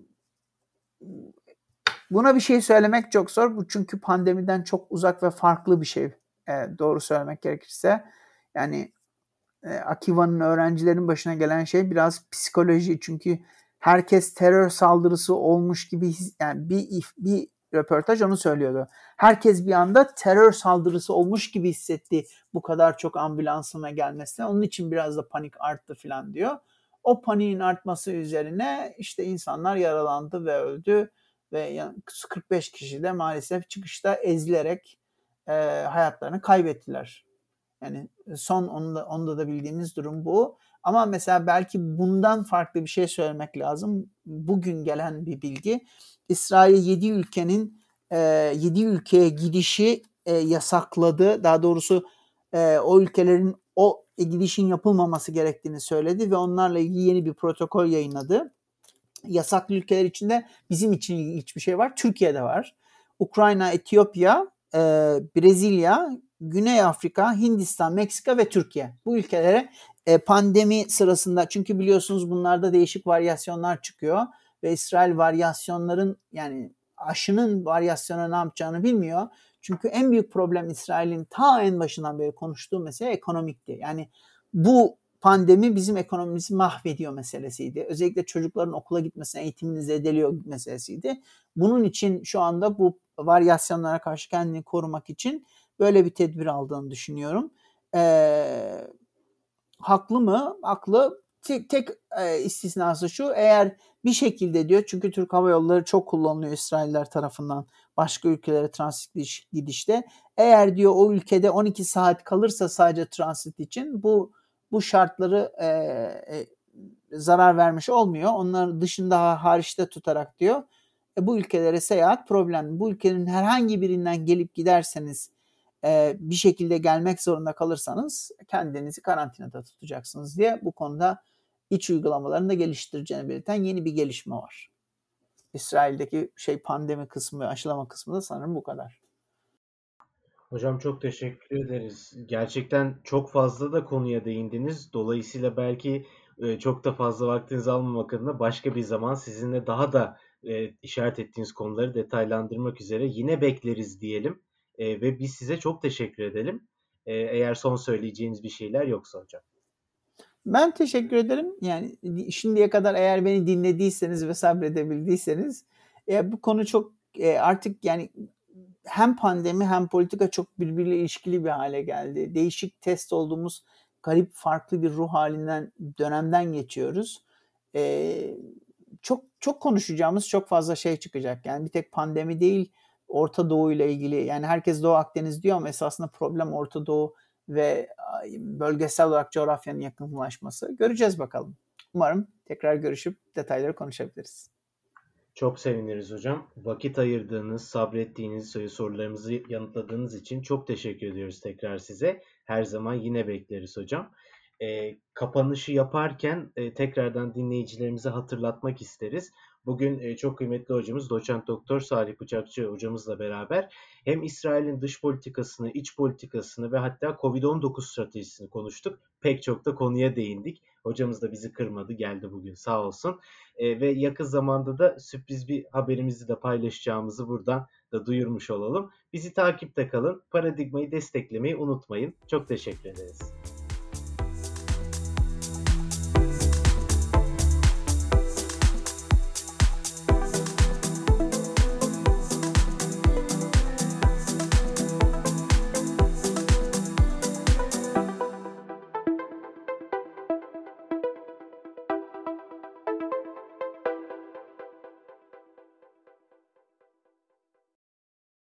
Buna bir şey söylemek çok zor. Bu çünkü pandemiden çok uzak ve farklı bir şey. E, doğru söylemek gerekirse. Yani e, Akiva'nın öğrencilerin başına gelen şey biraz psikoloji. Çünkü herkes terör saldırısı olmuş gibi yani bir bir röportaj onu söylüyordu. Herkes bir anda terör saldırısı olmuş gibi hissetti bu kadar çok ambulansına gelmesine. Onun için biraz da panik arttı falan diyor. O paniğin artması üzerine işte insanlar yaralandı ve öldü ve 45 kişi de maalesef çıkışta ezilerek e, hayatlarını kaybettiler. Yani son onda, onda da bildiğimiz durum bu. Ama mesela belki bundan farklı bir şey söylemek lazım. Bugün gelen bir bilgi. İsrail 7 ülkenin e, 7 ülkeye gidişi e, yasakladı. Daha doğrusu e, o ülkelerin o gidişin yapılmaması gerektiğini söyledi ve onlarla ilgili yeni bir protokol yayınladı yasaklı ülkeler içinde bizim için hiçbir şey var. Türkiye'de var. Ukrayna, Etiyopya, e, Brezilya, Güney Afrika, Hindistan, Meksika ve Türkiye. Bu ülkelere e, pandemi sırasında çünkü biliyorsunuz bunlarda değişik varyasyonlar çıkıyor ve İsrail varyasyonların yani aşının varyasyonu ne yapacağını bilmiyor. Çünkü en büyük problem İsrail'in ta en başından beri konuştuğu mesele ekonomikti. Yani bu pandemi bizim ekonomimizi mahvediyor meselesiydi. Özellikle çocukların okula gitmesine, eğitimini zedeliyor meselesiydi. Bunun için şu anda bu varyasyonlara karşı kendini korumak için böyle bir tedbir aldığını düşünüyorum. Ee, haklı mı? Haklı. Tek, tek e, istisnası şu eğer bir şekilde diyor çünkü Türk Hava Yolları çok kullanılıyor İsrailler tarafından başka ülkelere transit gidişte. Eğer diyor o ülkede 12 saat kalırsa sadece transit için bu bu şartları e, e, zarar vermiş olmuyor. Onların dışında hariçte tutarak diyor. E, bu ülkelere seyahat problem. Bu ülkenin herhangi birinden gelip giderseniz e, bir şekilde gelmek zorunda kalırsanız kendinizi karantinada tutacaksınız diye bu konuda iç uygulamalarını da geliştireceğini belirten yeni bir gelişme var. İsrail'deki şey pandemi kısmı, aşılama kısmı da sanırım bu kadar. Hocam çok teşekkür ederiz. Gerçekten çok fazla da konuya değindiniz. Dolayısıyla belki e, çok da fazla vaktinizi almamak adına başka bir zaman sizinle daha da e, işaret ettiğiniz konuları detaylandırmak üzere yine bekleriz diyelim. E, ve biz size çok teşekkür edelim. eğer son söyleyeceğiniz bir şeyler yoksa hocam. Ben teşekkür ederim. Yani şimdiye kadar eğer beni dinlediyseniz ve sabredebildiyseniz e, bu konu çok e, artık yani hem pandemi hem politika çok birbiriyle ilişkili bir hale geldi. Değişik test olduğumuz garip farklı bir ruh halinden dönemden geçiyoruz. Ee, çok çok konuşacağımız çok fazla şey çıkacak. Yani bir tek pandemi değil Orta Doğu ile ilgili yani herkes Doğu Akdeniz diyor ama esasında problem Orta Doğu ve bölgesel olarak coğrafyanın yakınlaşması. Göreceğiz bakalım. Umarım tekrar görüşüp detayları konuşabiliriz. Çok seviniriz hocam. Vakit ayırdığınız, sabrettiğiniz, sorularımızı yanıtladığınız için çok teşekkür ediyoruz tekrar size. Her zaman yine bekleriz hocam. E, kapanışı yaparken e, tekrardan dinleyicilerimize hatırlatmak isteriz. Bugün e, çok kıymetli hocamız Doçent Doktor Salih Bıçakçı hocamızla beraber hem İsrail'in dış politikasını, iç politikasını ve hatta Covid-19 stratejisini konuştuk. Pek çok da konuya değindik. Hocamız da bizi kırmadı, geldi bugün sağ olsun. E, ve yakın zamanda da sürpriz bir haberimizi de paylaşacağımızı buradan da duyurmuş olalım. Bizi takipte kalın. Paradigmayı desteklemeyi unutmayın. Çok teşekkür ederiz.